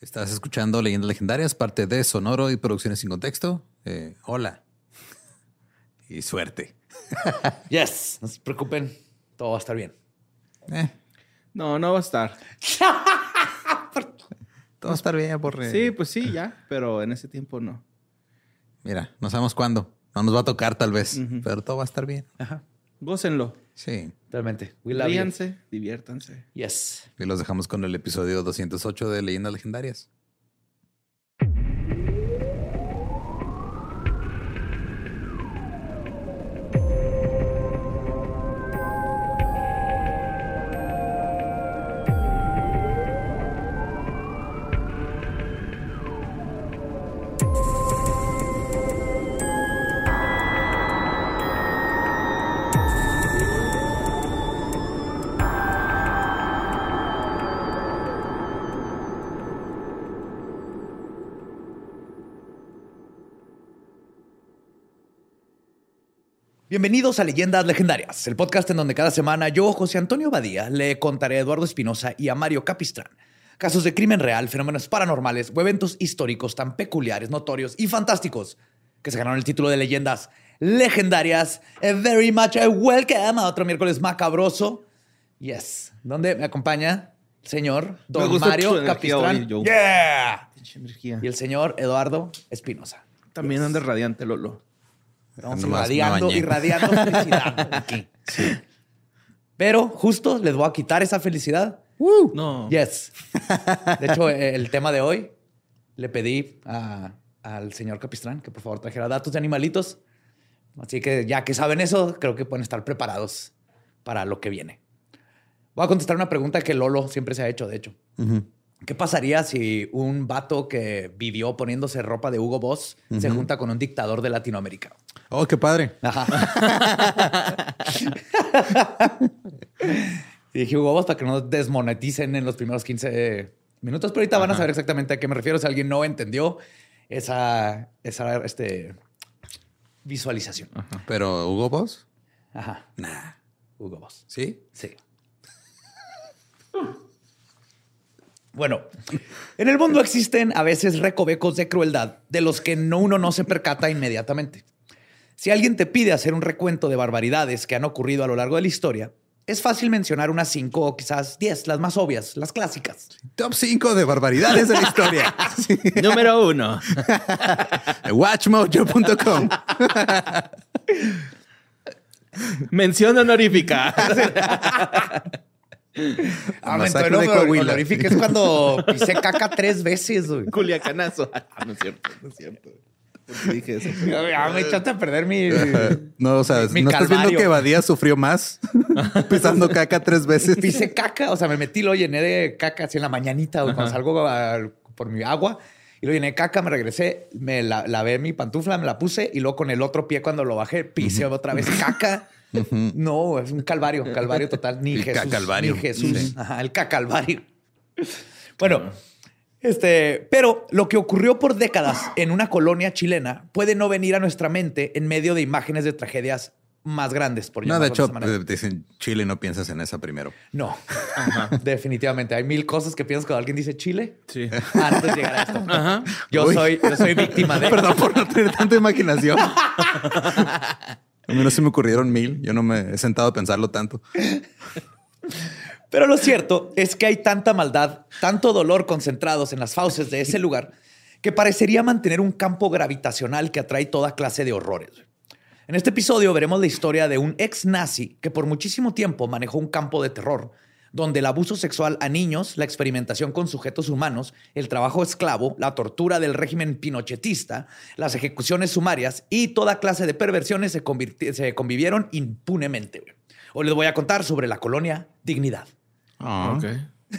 Estás escuchando Leyendas Legendarias, parte de Sonoro y Producciones sin Contexto. Eh, hola. Y suerte. Yes, no se preocupen, todo va a estar bien. Eh, No, no va a estar. todo va a estar bien, porre. Sí, pues sí, ya, pero en ese tiempo no. Mira, no sabemos cuándo. No nos va a tocar tal vez, pero todo va a estar bien. Ajá, Gócenlo. Sí. totalmente. We love you. Ríanse, diviértanse. Yes. Y los dejamos con el episodio 208 de Leyendas Legendarias. Bienvenidos a Leyendas Legendarias, el podcast en donde cada semana yo, José Antonio Badía, le contaré a Eduardo Espinosa y a Mario Capistrán casos de crimen real, fenómenos paranormales o eventos históricos tan peculiares, notorios y fantásticos que se ganaron el título de Leyendas Legendarias. A very much a welcome a otro miércoles macabroso. Yes, donde me acompaña el señor Me Don Mario Capistrán. hoy. Yeah. Y el señor Eduardo Espinosa. También anda radiante, Lolo. Estamos Nomás irradiando, irradiando felicidad aquí. Pero justo les voy a quitar esa felicidad. No. Yes. De hecho, eh, el tema de hoy le pedí a- al señor Capistrán que por favor trajera datos de animalitos. Así que ya que saben eso, creo que pueden estar preparados para lo que viene. Voy a contestar una pregunta que Lolo siempre se ha hecho, de hecho. ¿Qué pasaría si un vato que vivió poniéndose ropa de Hugo Boss se junta con un dictador de Latinoamérica? Oh, qué padre. Ajá. y dije Hugo Boss para que no desmoneticen en los primeros 15 minutos, pero ahorita van a saber exactamente a qué me refiero si alguien no entendió esa, esa este, visualización. Pero Hugo Boss, Ajá. Nah. Hugo Boss. ¿sí? Sí. Bueno, en el mundo existen a veces recovecos de crueldad de los que no, uno no se percata inmediatamente. Si alguien te pide hacer un recuento de barbaridades que han ocurrido a lo largo de la historia, es fácil mencionar unas cinco o quizás diez, las más obvias, las clásicas. Top 5 de barbaridades de la historia. Sí. Número uno. Watchmojo.com. Mención honorífica. Ah, Masacre mentor de es cuando pisé caca tres veces. güey. Culiacanazo. Ah, no es cierto, no es cierto. ¿Por qué dije eso? Ya me echaste a perder mi... No, o sea, Mi ¿no estás viendo calvario. que Badía sufrió más pisando caca tres veces? Pisé caca, o sea, me metí, lo llené de caca así en la mañanita, güey, cuando salgo a- por mi agua. Y lo llené de caca, me regresé, me la- lavé mi pantufla, me la puse y luego con el otro pie cuando lo bajé, pisé otra vez caca. No, es un calvario, calvario total. Ni El Jesús. cacalvario. Ni Jesús. Sí. Ajá, el cacalvario. Bueno, este, pero lo que ocurrió por décadas en una colonia chilena puede no venir a nuestra mente en medio de imágenes de tragedias más grandes, por No, de hecho, eh, dicen Chile, no piensas en esa primero. No, definitivamente. Hay mil cosas que piensas cuando alguien dice Chile Sí. antes de llegar a esto. Ajá. Yo, Uy. soy, yo soy víctima de... Perdón por no tener tanta imaginación. A mí no se me ocurrieron mil. Yo no me he sentado a pensarlo tanto. Pero lo cierto es que hay tanta maldad, tanto dolor concentrados en las fauces de ese lugar, que parecería mantener un campo gravitacional que atrae toda clase de horrores. En este episodio veremos la historia de un ex nazi que por muchísimo tiempo manejó un campo de terror, donde el abuso sexual a niños, la experimentación con sujetos humanos, el trabajo esclavo, la tortura del régimen pinochetista, las ejecuciones sumarias y toda clase de perversiones se, convivieron impunemente. Hoy les voy a contar sobre la colonia Dignidad. Ah. Ok.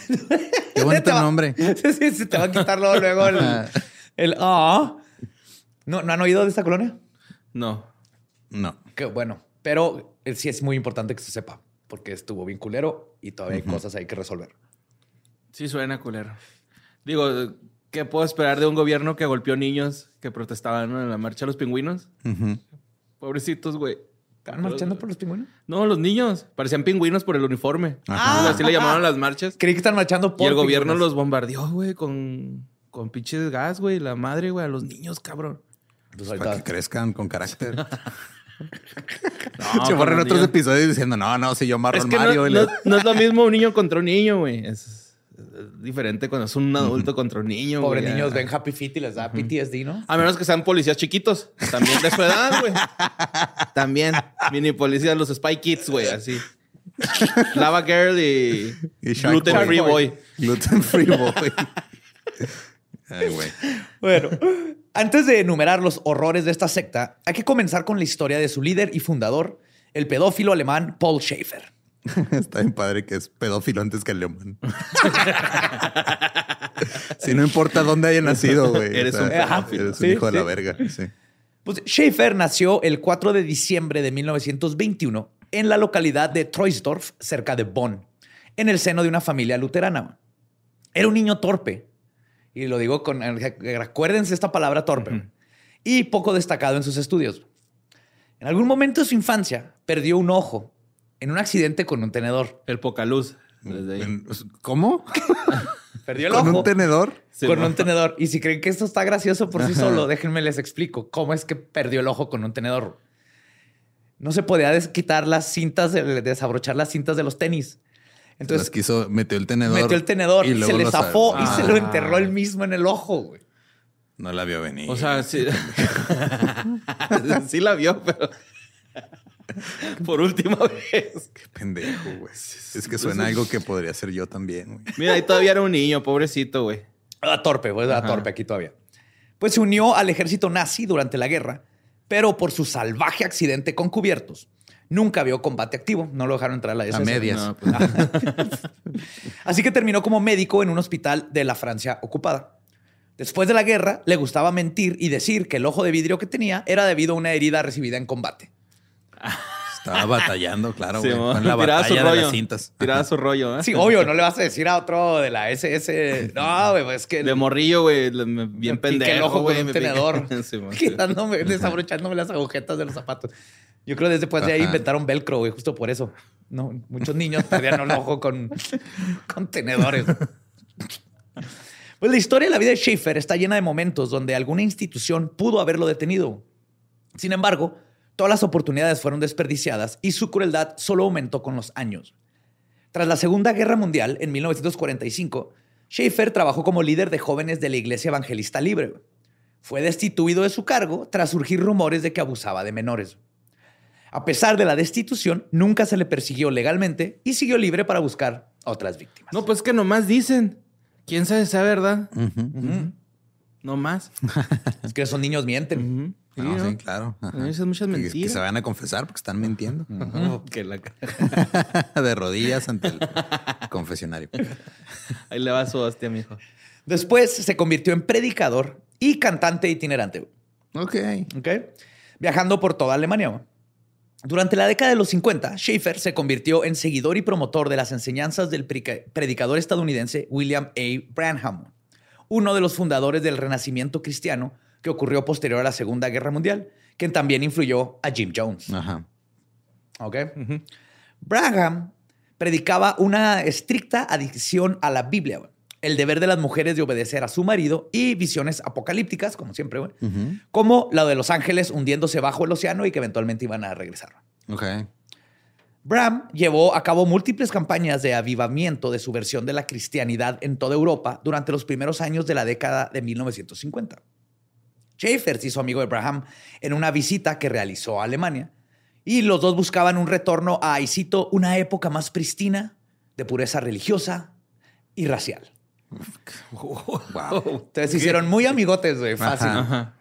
Qué bonito va- nombre. Sí, te va a quitar luego, luego el... el ah. ¿No, ¿No han oído de esta colonia? No. No. Qué bueno. Pero eh, sí es muy importante que se sepa, porque estuvo bien culero y todavía hay cosas ahí que resolver. Sí suena culero. Digo, ¿qué puedo esperar de un gobierno que golpeó niños que protestaban en la marcha de los pingüinos? Pobrecitos, güey. ¿Están marchando por los pingüinos? No, los niños. Parecían pingüinos por el uniforme. Ajá. Así le llamaron las marchas. Creí que están marchando por Y el gobierno los bombardeó, güey, con, con pinches gas, güey. La madre, güey, a los niños, cabrón. Pues Para que crezcan con carácter. No, Se borran otros niños. episodios diciendo, no, no, si yo amarro Es que no, Mario. y no- le- no es lo mismo un niño contra un niño, güey. Es, es diferente cuando es un adulto contra un niño. Pobres güey. niños ven Happy Feet y les da PTSD, ¿no? A menos que sean policías chiquitos. También de su edad, güey. También. Mini policías, los Spy Kids, güey, así. Lava Girl y, Gluten Boy. Free Boy. Gluten Free Boy. Ay, güey. Bueno, antes de enumerar los horrores de esta secta, hay que comenzar con la historia de su líder y fundador, el pedófilo alemán Paul Schaefer. Está bien padre que es pedófilo antes que león. si no importa dónde haya nacido, güey. Eres un pedófilo. Eres un Sí, hijo de la verga. Sí. Pues Schaefer nació el 4 de diciembre de 1921 en la localidad de Troisdorf, cerca de Bonn, en el seno de una familia luterana. Era un niño torpe, y lo digo con, recuérdense esta palabra torpe, y poco destacado en sus estudios. En algún momento de su infancia perdió un ojo en un accidente con un tenedor. El. Desde ahí. En- ¿Cómo? Perdió el ¿Con ojo un tenedor? Sí, con ¿no? un tenedor. Y si creen que esto está gracioso por sí solo, déjenme les explico cómo es que perdió el ojo con un tenedor. No se podía quitar las cintas, de- desabrochar las cintas de los tenis. Entonces Entonces quiso, metió el tenedor. metió el tenedor, y se le zafó y se lo Ah, enterró él mismo en el ojo. güey. No la vio venir. O sea, sí. sí la vio, pero. Por última vez. Qué pendejo, güey. Es que suena algo que podría ser yo también, güey. Mira, ahí todavía era un niño, pobrecito, güey. Era torpe, pues, era Ajá. torpe aquí todavía. Pues se unió al ejército nazi durante la guerra, pero por su salvaje accidente con cubiertos, nunca vio combate activo. No lo dejaron entrar a la A SS. medias. No, pues, Así que terminó como médico en un hospital de la Francia ocupada. Después de la guerra, le gustaba mentir y decir que el ojo de vidrio que tenía era debido a una herida recibida en combate. Estaba batallando, claro, sí, güey. con la tiraba su batalla de rollo. las cintas. Tiraba su rollo, ¿eh? Sí, obvio, no le vas a decir a otro de la SS. No, güey, pues es que De morrillo, güey. Bien pendejo, el ojo güey. un tenedor, Sí, quitándome, desabrochándome las agujetas de los zapatos. Yo creo que después de ahí inventaron velcro, güey, justo por eso. No, muchos niños perdían el ojo con, con tenedores. Pues la historia de la vida de Schaefer está llena de momentos donde alguna institución pudo haberlo detenido. Sin embargo, todas las oportunidades fueron desperdiciadas y su crueldad solo aumentó con los años. Tras la Segunda Guerra Mundial, en 1945, Schaefer trabajó como líder de jóvenes de la Iglesia Evangelista Libre. Fue destituido de su cargo tras surgir rumores de que abusaba de menores. A pesar de la destitución, nunca se le persiguió legalmente y siguió libre para buscar otras víctimas. No, pues que nomás dicen. ¿Quién sabe esa verdad? No más. Es que esos niños mienten. Sí, No, ¿no? sí, claro. Dices muchas Que- Que, mentiras. se van a confesar porque están mintiendo. Oh, que la- de rodillas ante el confesionario. Ahí le va su hostia, mijo. Después se convirtió en predicador y cantante itinerante. Ok. ¿ok? Viajando por toda Alemania. Durante la década de los 50, Schaefer se convirtió en seguidor y promotor de las enseñanzas del predicador estadounidense William A. Branham, uno de los fundadores del renacimiento cristiano que ocurrió posterior a la Segunda Guerra Mundial, quien también influyó a Jim Jones. Ajá. ¿ok? Branham predicaba una estricta adicción a la Biblia. El deber de las mujeres de obedecer a su marido y visiones apocalípticas, como siempre, güey, como la de los ángeles hundiéndose bajo el océano y que eventualmente iban a regresar. Ok. Bram llevó a cabo múltiples campañas de avivamiento de su versión de la cristianidad en toda Europa durante los primeros años de la década de 1950. Schaefer se hizo amigo de Braham en una visita que realizó a Alemania y los dos buscaban un retorno a, y cito, una época más pristina de pureza religiosa y racial. Wow. Entonces se hicieron muy amigotes, güey, fácil. Ajá. Ajá.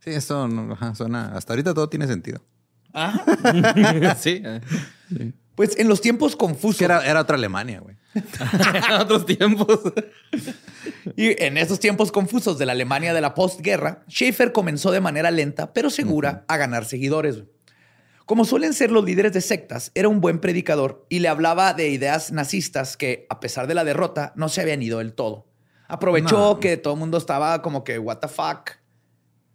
Sí, esto ajá, suena. Hasta ahorita todo tiene sentido. Ajá. sí. Pues en los tiempos confusos. Era, era otra Alemania, güey. En otros tiempos. Y en esos tiempos confusos de la Alemania de la postguerra, Schaefer comenzó de manera lenta pero segura a ganar seguidores. Como suelen ser los líderes de sectas, era un buen predicador y le hablaba de ideas nazistas que, a pesar de la derrota, no se habían ido del todo. Aprovechó No. que todo el mundo estaba como que, what the fuck,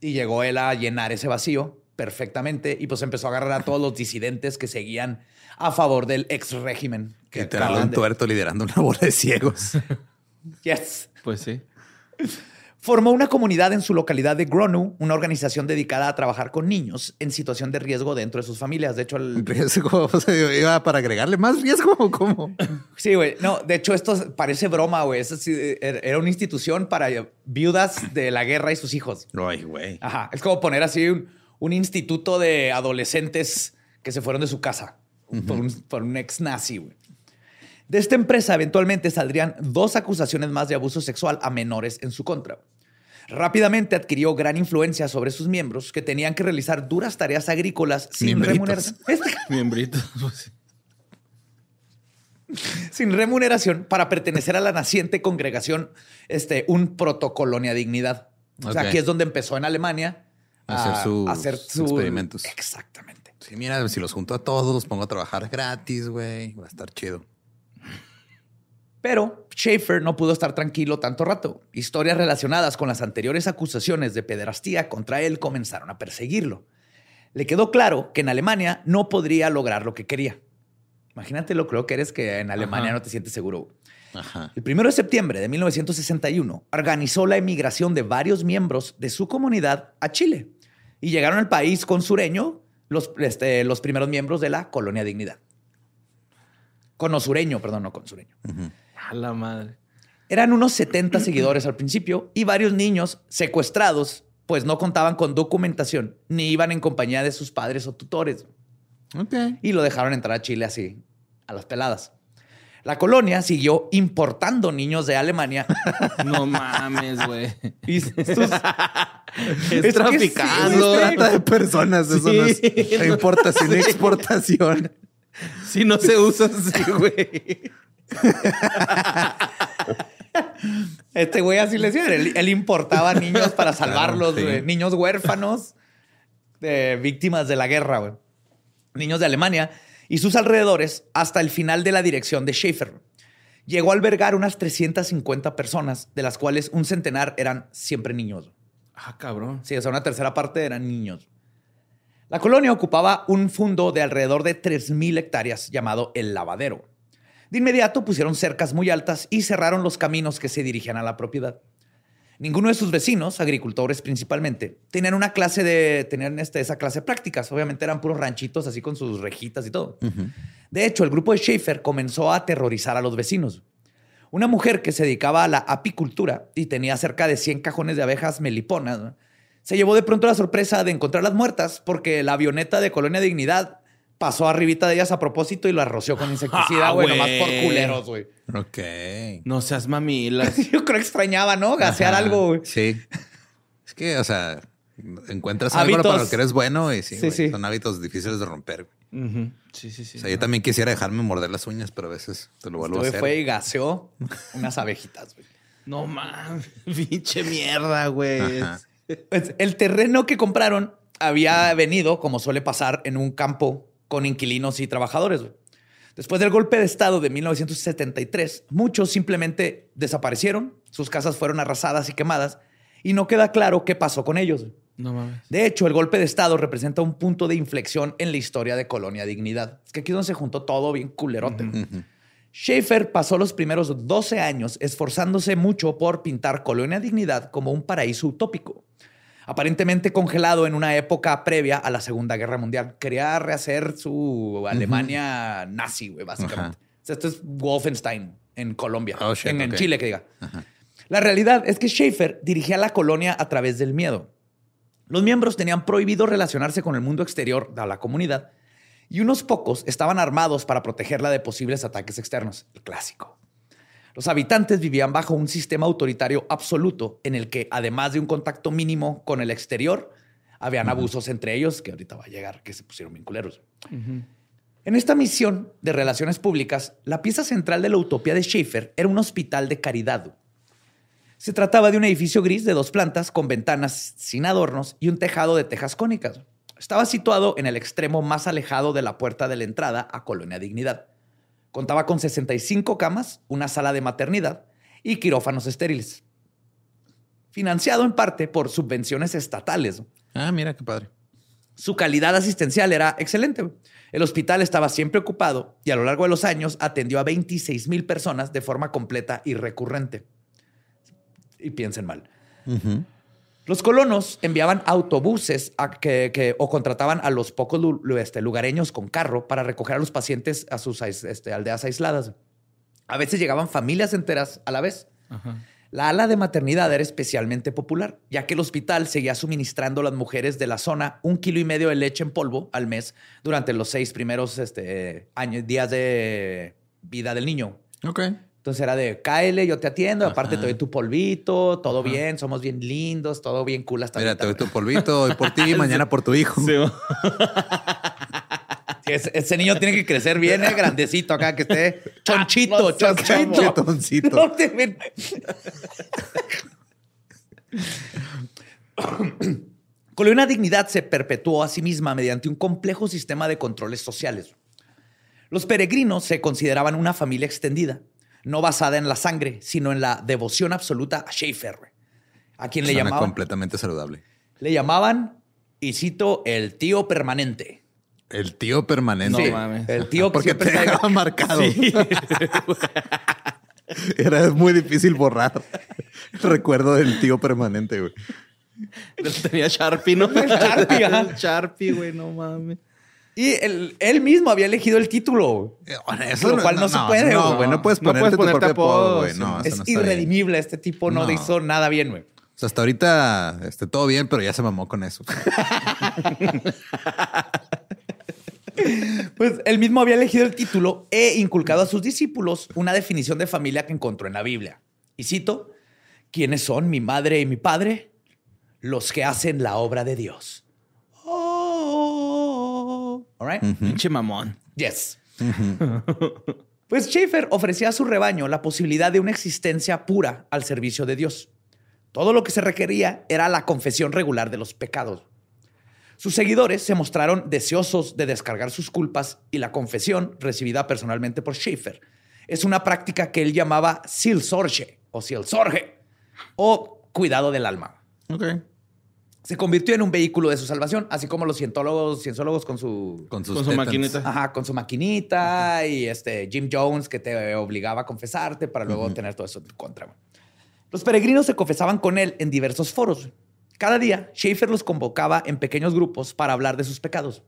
y llegó él a llenar ese vacío perfectamente y pues empezó a agarrar a todos los disidentes que seguían a favor del ex régimen. Que un tuerto liderando una bola de ciegos. Yes. Pues sí. Formó una comunidad en su localidad de Gronu, una organización dedicada a trabajar con niños en situación de riesgo dentro de sus familias. De hecho, el- Riesgo, o sea, iba para agregarle más riesgo o cómo. sí, güey. No, de hecho, esto parece broma, güey. Sí, er- era una institución para viudas de la guerra y sus hijos. Ay, güey. Ajá. Es como poner así un, un instituto de adolescentes que se fueron de su casa por, un, por un ex nazi, güey. De esta empresa eventualmente saldrían dos acusaciones más de abuso sexual a menores en su contra. Rápidamente adquirió gran influencia sobre sus miembros que tenían que realizar duras tareas agrícolas sin Miembritos. remuneración. Este, Miembrito. Pues sin remuneración para pertenecer a la naciente congregación, este, un protocolonia dignidad. O sea, aquí es donde empezó en Alemania Hacer a sus hacer su- experimentos. Exactamente. Sí, mira, si los junto a todos, los pongo a trabajar gratis, güey. Va a estar chido. Pero Schaefer no pudo estar tranquilo tanto rato. Historias relacionadas con las anteriores acusaciones de pederastía contra él comenzaron a perseguirlo. Le quedó claro que en Alemania no podría lograr lo que quería. Imagínate lo creo que eres que en Alemania Ajá. no te sientes seguro. Ajá. El 1 de septiembre de 1961 organizó la emigración de varios miembros de su comunidad a Chile y llegaron al país con sureño los, este, los primeros miembros de la colonia Dignidad. Con sureño, perdón, no con sureño. A la madre. Eran unos 70 seguidores al principio y varios niños secuestrados, pues no contaban con documentación ni iban en compañía de sus padres o tutores. Ok. Y lo dejaron entrar a Chile así, a las peladas. La colonia siguió importando niños de Alemania. No mames, güey. Es, que sí, traficando. güey. Trata de personas, eso Sí, no es no. importación y exportación. Si no se usa así, güey. Este güey así le decían. Él, él importaba niños para salvarlos, sí. güey. Niños huérfanos, de víctimas de la guerra, güey. Niños de Alemania y sus alrededores hasta el final de la dirección de Schaefer. Llegó a albergar unas 350 personas, de las cuales un centenar eran siempre niños. Ah, cabrón. Sí, o sea, una tercera parte eran niños. La colonia ocupaba un fundo de alrededor de 3.000 hectáreas llamado El Lavadero. De inmediato pusieron cercas muy altas y cerraron los caminos que se dirigían a la propiedad. Ninguno de sus vecinos, agricultores principalmente, tenían una clase de, tenían este, esa clase de prácticas. Obviamente eran puros ranchitos así con sus rejitas y todo. De hecho, el grupo de Schaefer comenzó a aterrorizar a los vecinos. Una mujer que se dedicaba a la apicultura y tenía cerca de 100 cajones de abejas meliponas, ¿no? Se llevó de pronto la sorpresa de encontrarlas muertas porque la avioneta de Colonia Dignidad pasó arribita de ellas a propósito y las roció con insecticida, Ah, güey, nomás por culeros, güey. Ok. No seas mamilas. Yo creo que extrañaba, ¿no? Gasear Ajá, algo, güey. Sí. Es que, o sea, encuentras algo Hábitos. para lo que eres bueno y sí, Sí, son hábitos difíciles de romper. Sí, sí, sí. O sea, yo también quisiera dejarme morder las uñas, pero a veces te lo vuelvo a hacer. fue y gaseó unas abejitas, güey. No mames. Pinche mierda, güey. Ajá. Pues, el terreno que compraron había venido, como suele pasar, en un campo con inquilinos y trabajadores. Después del golpe de Estado de 1973, muchos simplemente desaparecieron, sus casas fueron arrasadas y quemadas, y no queda claro qué pasó con ellos. No mames. De hecho, el golpe de Estado representa un punto de inflexión en la historia de Colonia Dignidad. Es que aquí es donde se juntó todo bien culerote. Schaefer pasó los primeros 12 años esforzándose mucho por pintar Colonia Dignidad como un paraíso utópico, aparentemente congelado en una época previa a la Segunda Guerra Mundial. Quería rehacer su Alemania nazi, básicamente. Ajá. O sea, esto es Wolfenstein en Colombia, Oh, shit, en. Chile, que diga. La realidad es que Schaefer dirigía la colonia a través del miedo. Los miembros tenían prohibido relacionarse con el mundo exterior de la comunidad y unos pocos estaban armados para protegerla de posibles ataques externos, el clásico. Los habitantes vivían bajo un sistema autoritario absoluto en el que, además de un contacto mínimo con el exterior, habían abusos entre ellos, que ahorita va a llegar, que se pusieron bien culeros. En esta misión de relaciones públicas, la pieza central de la utopía de Schaefer era un hospital de caridad. Se trataba de un edificio gris de dos plantas con ventanas sin adornos y un tejado de tejas cónicas. Estaba situado en el extremo más alejado de la puerta de la entrada a Colonia Dignidad. Contaba con 65 camas, una sala de maternidad y quirófanos estériles. Financiado en parte por subvenciones estatales. Ah, mira qué padre. Su calidad asistencial era excelente. El hospital estaba siempre ocupado y a lo largo de los años atendió a 26 mil personas de forma completa y recurrente. Y piensen mal. Los colonos enviaban autobuses a que, o contrataban a los pocos este, lugareños con carro para recoger a los pacientes a sus este, aldeas aisladas. A veces llegaban familias enteras a la vez. La ala de maternidad era especialmente popular, ya que el hospital seguía suministrando a las mujeres de la zona un kilo y medio de leche en polvo al mes durante los seis primeros este, años, días de vida del niño. Ok. Entonces era de, cáele, yo te atiendo, aparte te doy tu polvito, todo bien, somos bien lindos, todo bien cool hasta Mira, te doy tu polvito, hoy por ti, mañana por tu hijo. Sí. ese, niño tiene que crecer bien, eh, grandecito acá, que esté chonchito, chonchito. Chonchito. Con una dignidad se perpetuó a sí misma mediante un complejo sistema de controles sociales. Los peregrinos se consideraban una familia extendida, no basada en la sangre, sino en la devoción absoluta a Schaefer, a quien le llamaban completamente saludable. Le llamaban, y cito, el tío permanente. El tío permanente. No mames. El tío que Porque te marcado. Era muy difícil borrar el recuerdo del tío permanente, güey. Tenía Sharpie, ¿no? Sharpie. Sharpie, güey, no mames. Y él, mismo había elegido el título. Eh, eso lo cual no, se puede. No, güey, no, puedes ponerte, no puedes ponerte tu apodo, güey. No, es irredimible. Este tipo no, hizo nada bien, güey. O sea, hasta ahorita este, todo bien, pero ya se mamó con eso. Pues él mismo había elegido el título e inculcado a sus discípulos una definición de familia que encontró en la Biblia. Y cito, ¿quiénes son mi madre y mi padre? Los que hacen la obra de Dios. All right. Pinche mamón. Yes. pues Schaefer ofrecía a su rebaño la posibilidad de una existencia pura al servicio de Dios. Todo lo que se requería era la confesión regular de los pecados. Sus seguidores se mostraron deseosos de descargar sus culpas y la confesión, recibida personalmente por Schaefer, es una práctica que él llamaba silsorge o silsorge o cuidado del alma. Okay. Se convirtió en un vehículo de su salvación, así como los cientólogos, cienciólogos con su... Con, su maquinita. Ajá, con su maquinita y este Jim Jones que te obligaba a confesarte para luego tener todo eso en contra. Los peregrinos se confesaban con él en diversos foros. Cada día, Schaefer los convocaba en pequeños grupos para hablar de sus pecados.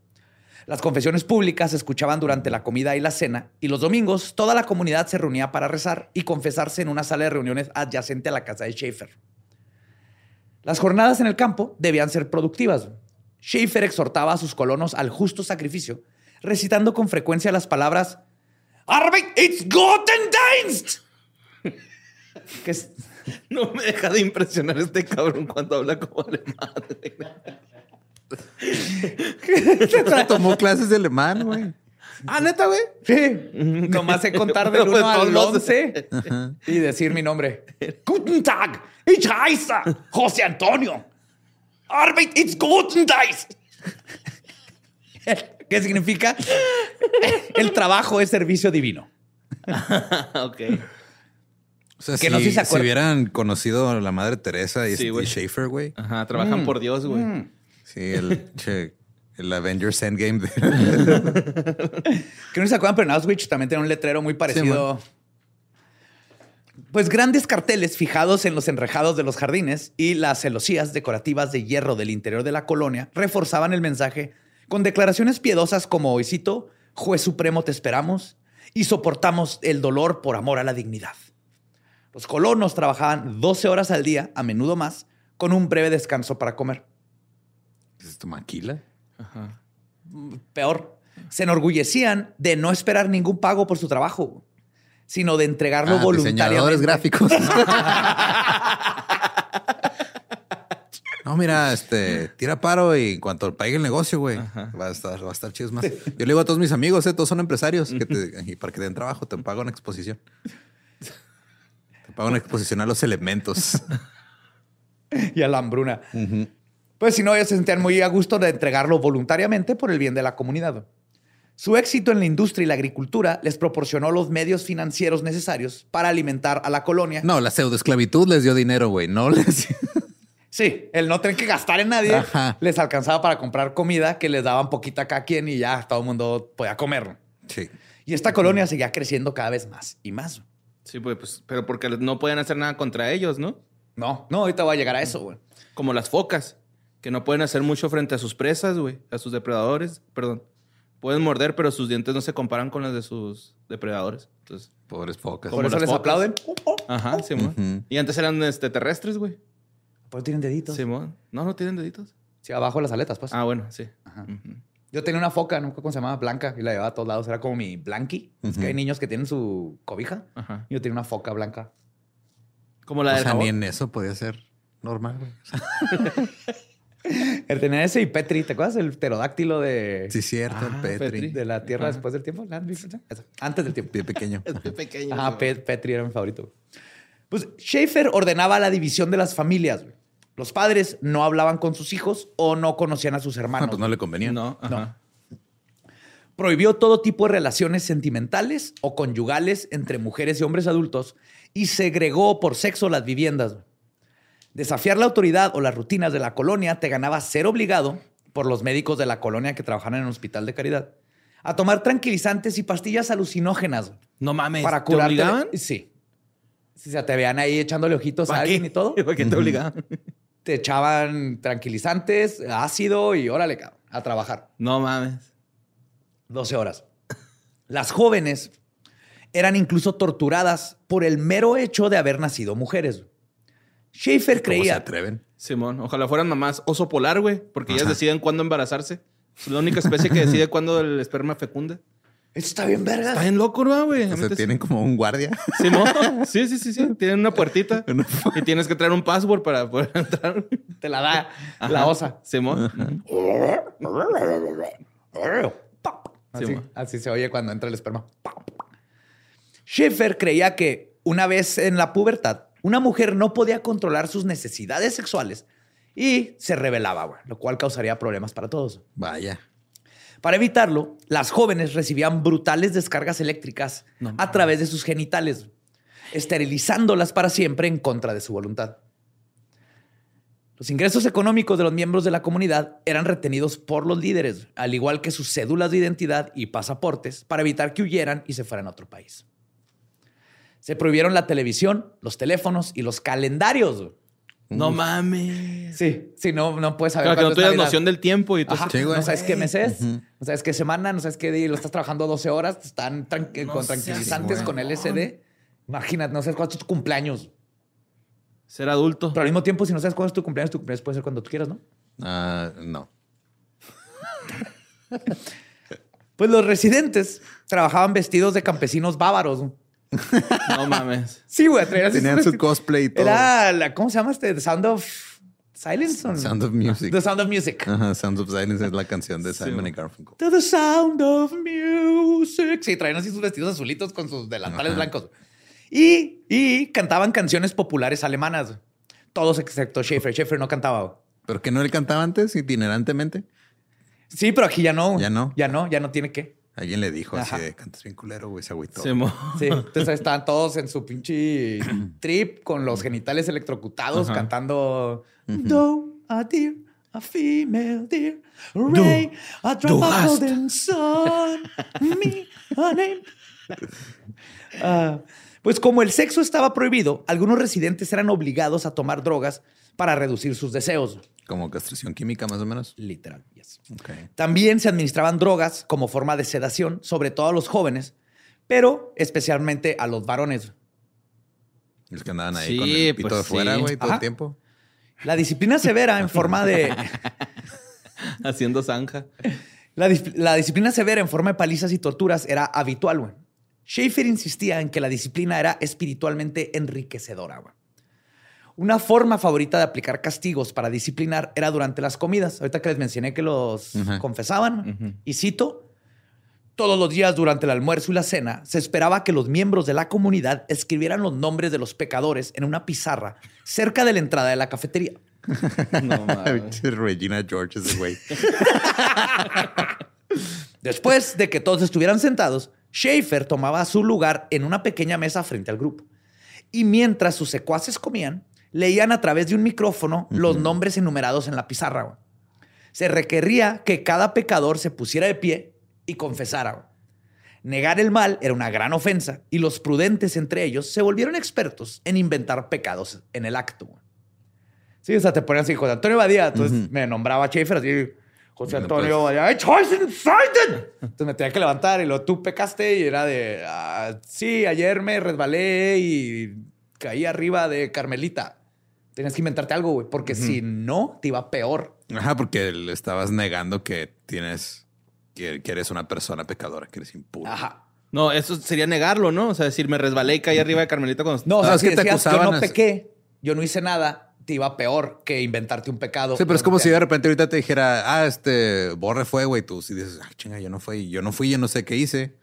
Las confesiones públicas se escuchaban durante la comida y la cena, y los domingos toda la comunidad se reunía para rezar y confesarse en una sala de reuniones adyacente a la casa de Schaefer. Las jornadas en el campo debían ser productivas. Schaefer exhortaba a sus colonos al justo sacrificio, recitando con frecuencia las palabras Arbeit ist Gotten Dienst, que es No me deja de impresionar este cabrón cuando habla como alemán. Tomó clases de alemán, güey. Ah, neta, güey. Sí. Nomás sé contar del 1 al 11 y decir mi nombre. Guten Tag, ich heiße José Antonio. Arbeit ist guten Geist. ¿Qué significa? El trabajo es servicio divino. ok. O sea, que si, no sé si, hubieran conocido a la madre Teresa y, Schaefer, güey. Ajá, trabajan mm. por Dios, güey. Mm. Sí, el, el Avengers Endgame. que no se acuerdan, pero en Auschwitz también tiene un letrero muy parecido. pues grandes carteles fijados en los enrejados de los jardines y las celosías decorativas de hierro del interior de la colonia reforzaban el mensaje con declaraciones piedosas como, hoy cito, Juez Supremo te esperamos y soportamos el dolor por amor a la dignidad. Los colonos trabajaban 12 horas al día, a menudo más, con un breve descanso para comer. ¿Es esto maquila? Ajá. Peor, se enorgullecían de no esperar ningún pago por su trabajo, sino de entregarlo ah, voluntariamente. gráficos. No, mira, este, tira paro y en cuanto pague el negocio, güey, va a estar, va a estar chido más. Yo le digo a todos mis amigos, eh, todos son empresarios, que te- y para que den trabajo, te pago una exposición. Te pago una exposición a los elementos. y a la hambruna. Pues si no, ellos se sentían muy a gusto de entregarlo voluntariamente por el bien de la comunidad. Su éxito en la industria y la agricultura les proporcionó los medios financieros necesarios para alimentar a la colonia. No, la pseudoesclavitud les dio dinero, güey. No les. Sí, el no tener que gastar en nadie Ajá. les alcanzaba para comprar comida que les daban poquita a cada quien y ya todo el mundo podía comer. Sí. Y esta colonia seguía creciendo cada vez más y más. Sí, pues, pero porque no pueden hacer nada contra ellos, ¿no? No, no, ahorita voy a llegar a eso, güey. Como las focas, que no pueden hacer mucho frente a sus presas, güey, a sus depredadores, perdón. Pueden morder, pero sus dientes no se comparan con los de sus depredadores. Entonces, Pobres focas. Por eso las les focas. aplauden. ajá, Simón. Y antes eran este, terrestres, güey. Pues tienen deditos. Simón. No, no tienen deditos. Sí, abajo las aletas, pues. Ah, bueno, sí. Ajá. Yo tenía una foca, nunca cómo se llamaba, blanca, y la llevaba a todos lados. Era como mi blanqui. Es que hay niños que tienen su cobija. Ajá. Yo tenía una foca blanca. Como la O del sea, jabón. ni en eso podía ser normal, güey. El tenía ese y Petri, ¿te acuerdas? El pterodáctilo de, sí, cierto, Ah, el Petri. Petri. de la Tierra Ajá. después del tiempo. Antes del tiempo. Bien pequeño. Sí, Pe- Petri era mi favorito. Pues Schaefer ordenaba la división de las familias. güey. Los padres no hablaban con sus hijos o no conocían a sus Ah, hermanos. pues no le convenía. No, ajá. Prohibió todo tipo de relaciones sentimentales o conyugales entre mujeres y hombres adultos y segregó por sexo las viviendas. güey. Desafiar la autoridad o las rutinas de la colonia te ganaba ser obligado por los médicos de la colonia que trabajaban en el hospital de caridad a tomar tranquilizantes y pastillas alucinógenas No mames. para ¿Te curarte. obligaban? Sí. Si se te veían ahí echándole ojitos a ¿Para alguien qué? y todo, ¿Para qué te obligaban? te echaban tranquilizantes, ácido y órale, cabrón, a trabajar. No mames. 12 horas. Las jóvenes eran incluso torturadas por el mero hecho de haber nacido mujeres. Schaefer ¿Cómo se creía. atreven? Simón, ojalá fueran mamás oso polar, güey, porque ellas deciden cuándo embarazarse. Es la única especie que decide cuándo el esperma fecunda. Esto está bien, verga. Está bien loco, ¿no, güey? O sea, tienen como un guardia. Simón. Sí, sí, sí, sí. Tienen una puertita y tienes que traer un password para poder entrar. Te la da la osa. Simón. Así, Simón. así se oye cuando entra el esperma. Schaefer creía que una vez en la pubertad, una mujer no podía controlar sus necesidades sexuales y se rebelaba, lo cual causaría problemas para todos. Vaya. Para evitarlo, las jóvenes recibían brutales descargas eléctricas a través de sus genitales, esterilizándolas para siempre en contra de su voluntad. Los ingresos económicos de los miembros de la comunidad eran retenidos por los líderes, al igual que sus cédulas de identidad y pasaportes, para evitar que huyeran y se fueran a otro país. Se prohibieron la televisión, los teléfonos y los calendarios. No mames. Sí, sí, no, no puedes saber. Claro, que no tienes noción del tiempo y todo. Sí, no sabes qué mes es, no sabes qué semana, no sabes qué día, lo estás trabajando 12 horas, están No con tranquilizantes con. LSD. Imagínate, no sabes cuándo es tu cumpleaños. Ser adulto. Pero al mismo tiempo, si no sabes cuándo es tu cumpleaños, tu cumpleaños puede ser cuando tú quieras, ¿no? Ah, no. Pues los residentes trabajaban vestidos de campesinos bávaros. No mames. Sí, güey, traían Tenían su cosplay y todo. Era, la, ¿cómo se llama este? The Sound of Silence. o- Sound of Music. The Sound of Music. Ajá, Sounds of Silence es la canción de Simon y Garfunkel. To the sound of music. Sí, traían así sus vestidos azulitos con sus delantales Ajá. blancos. Y, y cantaban canciones populares alemanas. Todos excepto Schaefer. Schaefer no cantaba. ¿Pero que no él cantaba antes, itinerantemente? Sí, pero aquí ya no. Ya no. Ya no, ya no tiene que. Alguien le dijo Ajá. así de cantas bien culero, güey, se agüitó. Simón. Sí, entonces estaban todos en su pinche trip con los genitales electrocutados Ajá. cantando Do a deer, a female deer, Ray, a drop of golden sun, me, a name. Ah, pues como el sexo estaba prohibido, algunos residentes eran obligados a tomar drogas para reducir sus deseos. Como castración química, más o menos. Literal, yes. También se administraban drogas como forma de sedación, sobre todo a los jóvenes, pero especialmente a los varones. Los que andaban ahí Sí, con el pito pues de fuera, sí. güey, todo Ajá. el tiempo. La disciplina severa en forma de Haciendo zanja. la, dis- la disciplina severa en forma de palizas y torturas era habitual, güey. Schaefer insistía en que la disciplina era espiritualmente enriquecedora, güey. Una forma favorita de aplicar castigos para disciplinar era durante las comidas. Ahorita que les mencioné que los confesaban. Y cito, todos los días durante el almuerzo y la cena se esperaba que los miembros de la comunidad escribieran los nombres de los pecadores en una pizarra cerca de la entrada de la cafetería. no Regina George ese güey. Después de que todos estuvieran sentados, Schaefer tomaba su lugar en una pequeña mesa frente al grupo. Y mientras sus secuaces comían, leían a través de un micrófono los nombres enumerados en la pizarra. Se requería que cada pecador se pusiera de pie y confesara. Negar el mal era una gran ofensa y los prudentes entre ellos se volvieron expertos en inventar pecados en el acto. Sí, o sea, te ponían así, José Antonio Badía, entonces me nombraba Schaefer así, José Antonio pues, Badía, choice Entonces me tenía que levantar y lo tú pecaste y era de, ah, sí, ayer me resbalé y caí arriba de Carmelita. Tenías que inventarte algo, güey, porque si no, te iba peor. Ajá, porque le estabas negando que tienes que, eres una persona pecadora, que eres impuro. Ajá. No, eso sería negarlo, ¿no? O sea, decir, me resbalé y caí arriba de Carmelita cuando... No, o sea, es que te acusaban yo no pequé, yo no hice nada, te iba peor que inventarte un pecado. Sí, pero es como si de repente ahorita te dijera, ah, este, Borre fue, güey, tú si dices, ah, chinga, yo no fui, yo no fui, yo no sé qué hice.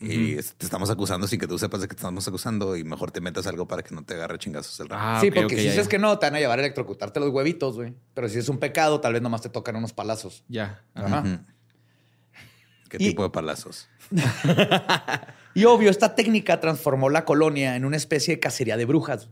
Y te estamos acusando sin que tú sepas de que te estamos acusando y mejor te metas algo para que no te agarre chingazos el rato. Ah, sí, porque si dices que no, te van a llevar a electrocutarte los huevitos, güey. Pero si es un pecado, tal vez nomás te tocan unos palazos. Ya. Ajá. ¿Qué tipo de palazos? y obvio, esta técnica transformó la colonia en una especie de cacería de brujas,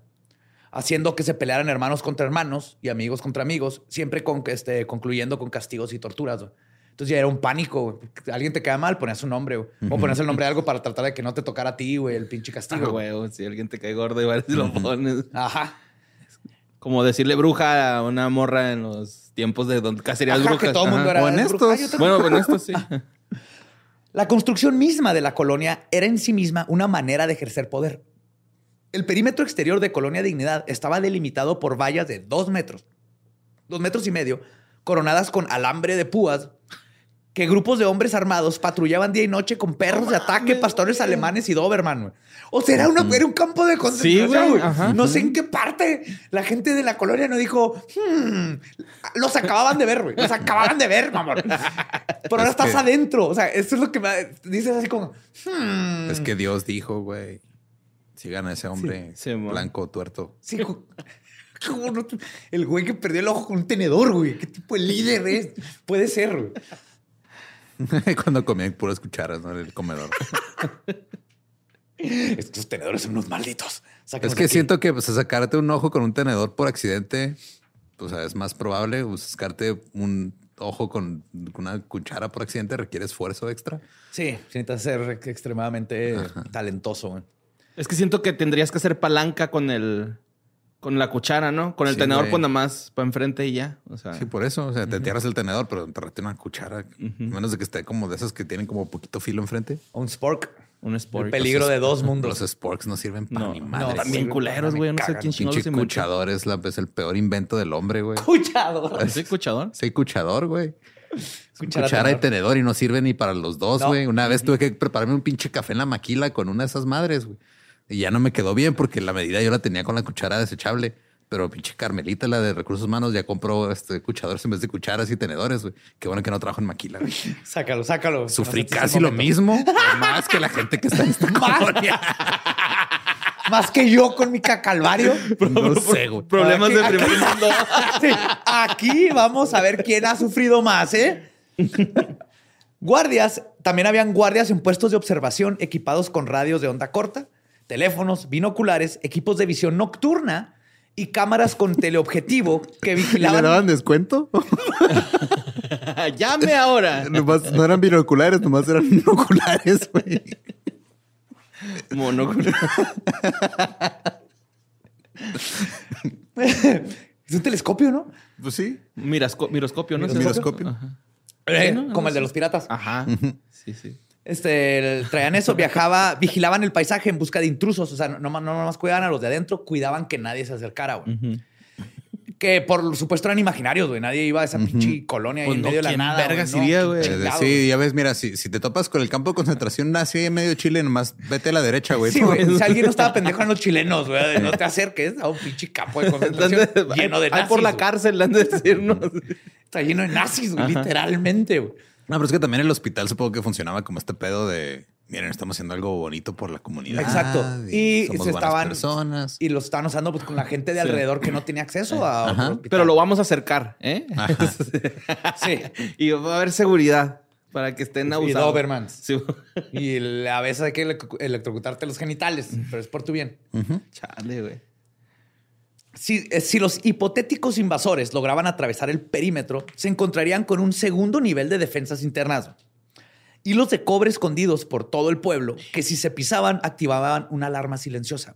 haciendo que se pelearan hermanos contra hermanos y amigos contra amigos, siempre con, este, concluyendo con castigos y torturas. Entonces ya era un pánico. Alguien te queda mal, ponías su nombre. O ponías el nombre de algo para tratar de que no te tocara a ti, güey, el pinche castigo. Ah, güey, si alguien te cae gordo, igual si lo pones. Ajá. Como decirle bruja a una morra en los tiempos de donde cacerías brujas. Que todo el mundo era honestos. Bueno, honestos, sí. La construcción misma de la colonia era en sí misma una manera de ejercer poder. El perímetro exterior de Colonia Dignidad estaba delimitado por vallas de dos metros, dos metros y medio, coronadas con alambre de púas que grupos de hombres armados patrullaban día y noche con perros de ataque, pastores alemanes y Doberman. O sea, era, un campo de concentración. no sé en qué parte la gente de la colonia no dijo, hmm, los acababan de ver, güey. Los acababan de ver, mamón. Pero ahora estás adentro. O sea, eso es lo que me dices así como, hmm". Es que Dios dijo, güey, sigan a ese hombre blanco tuerto. Sí, el güey que perdió el ojo con un tenedor, güey. ¿Qué tipo de líder es? Puede ser, güey. Cuando comían puras cucharas, ¿no? En el comedor. Estos tenedores son unos malditos. es que siento que pues, sacarte un ojo con un tenedor por accidente, pues es más probable. Pues, sacarte un ojo con una cuchara por accidente requiere esfuerzo extra. Sí, necesitas ser extremadamente talentoso. Es que siento que tendrías que hacer palanca con el con la cuchara, ¿no? Con el tenedor, pues nada más para enfrente y ya. O sea, sí, por eso. O sea, te entierras el tenedor, pero te rete una cuchara. Menos de que esté como de esas que tienen como poquito filo enfrente. Un spork. Un spork. El peligro de dos mundos. Los sporks no sirven para no, ni madre. No, también culeros, güey. No sé quién chingó Pinche cuchador es, la, es el peor invento del hombre, güey. Cuchador. ¿Sí, cuchador? Sí, cuchador, güey. Cuchara, y tenedor y no sirve ni para los dos, güey. Una vez tuve que prepararme un pinche café en la maquila con una de esas madres, güey. Y ya no me quedó bien porque la medida yo la tenía con la cuchara desechable. Pero pinche Carmelita, la de recursos humanos, ya compró este cuchadores en vez de cucharas y tenedores, güey. Qué bueno que no trabajo en maquila. Sácalo, sácalo. Sufrí casi lo mismo, más que la gente que está en esta colonia. Más que yo con mi cacalvario. No sé, güey. Problemas de primer mundo. aquí vamos a ver quién ha sufrido más, ¿eh? Guardias, también habían guardias en puestos de observación equipados con radios de onda corta, teléfonos, binoculares, equipos de visión nocturna y cámaras con teleobjetivo que vigilaban. ¿Le daban descuento? Llame ahora. no eran binoculares, nomás eran binoculares, güey. Monoculares. es un telescopio, ¿no? Pues sí. miroscopio, ¿no? Miroscopio. Eh, como el de los piratas. Ajá. Sí, sí. Este, traían eso, viajaba, vigilaban el paisaje en busca de intrusos. O sea, no, no, no más cuidaban a los de adentro, cuidaban que nadie se acercara. Que por supuesto eran imaginarios, güey. Nadie iba a esa pinche colonia ahí Pues en no, medio de la ¿quién nada. vergas güey, iría, ¿Quién güey? Sí, ya ves, mira, si, si te topas con el campo de concentración nazi en medio Chile, nomás vete a la derecha, güey. Sí, güey. Si alguien no estaba pendejo en los chilenos, güey. de No te acerques a un pinche campo de concentración lleno de Ahí nazis. por la güey. cárcel, han de decirnos. Está lleno de nazis, güey, literalmente, güey. No, pero es que también el hospital supongo que funcionaba como este pedo de, miren, estamos haciendo algo bonito por la comunidad. Exacto. Y somos se estaban- personas. Y lo estaban usando pues, con la gente de alrededor que no tenía acceso a Ajá. otro hospital. Pero lo vamos a acercar, ¿eh? Sí. y va a haber seguridad para que estén Y abusados. Dobermans. Sí. Y el- a veces hay que elec- electrocutarte los genitales, pero es por tu bien. Chale, güey. Si, eh, si los hipotéticos invasores lograban atravesar el perímetro, se encontrarían con un segundo nivel de defensas internas. Hilos de cobre escondidos por todo el pueblo que si se pisaban activaban una alarma silenciosa.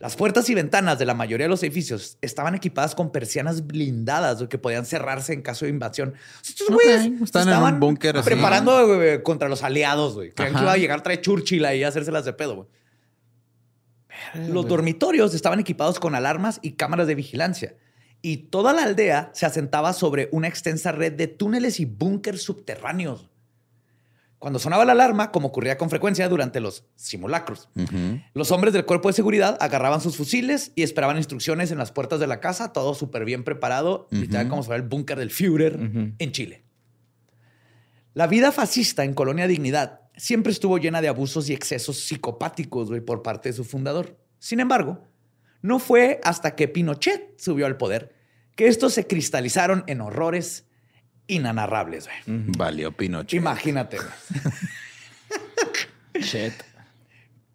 Las puertas y ventanas de la mayoría de los edificios estaban equipadas con persianas blindadas que podían cerrarse en caso de invasión. Estos güeyes se en estaban un búnker así. preparando güey, contra los aliados. güey. Creían que iba a llegar trae Churchill ahí a hacérselas de pedo. güey. Los dormitorios estaban equipados con alarmas y cámaras de vigilancia. Y toda la aldea se asentaba sobre una extensa red de túneles y búnkers subterráneos. Cuando sonaba la alarma, como ocurría con frecuencia durante los simulacros, los hombres del cuerpo de seguridad agarraban sus fusiles y esperaban instrucciones en las puertas de la casa, todo súper bien preparado, literal como si fuera el búnker del Führer en Chile. La vida fascista en Colonia Dignidad siempre estuvo llena de abusos y excesos psicopáticos güey, por parte de su fundador. Sin embargo, no fue hasta que Pinochet subió al poder que estos se cristalizaron en horrores inanarrables. güey. Valió Pinochet. Imagínate. Shit.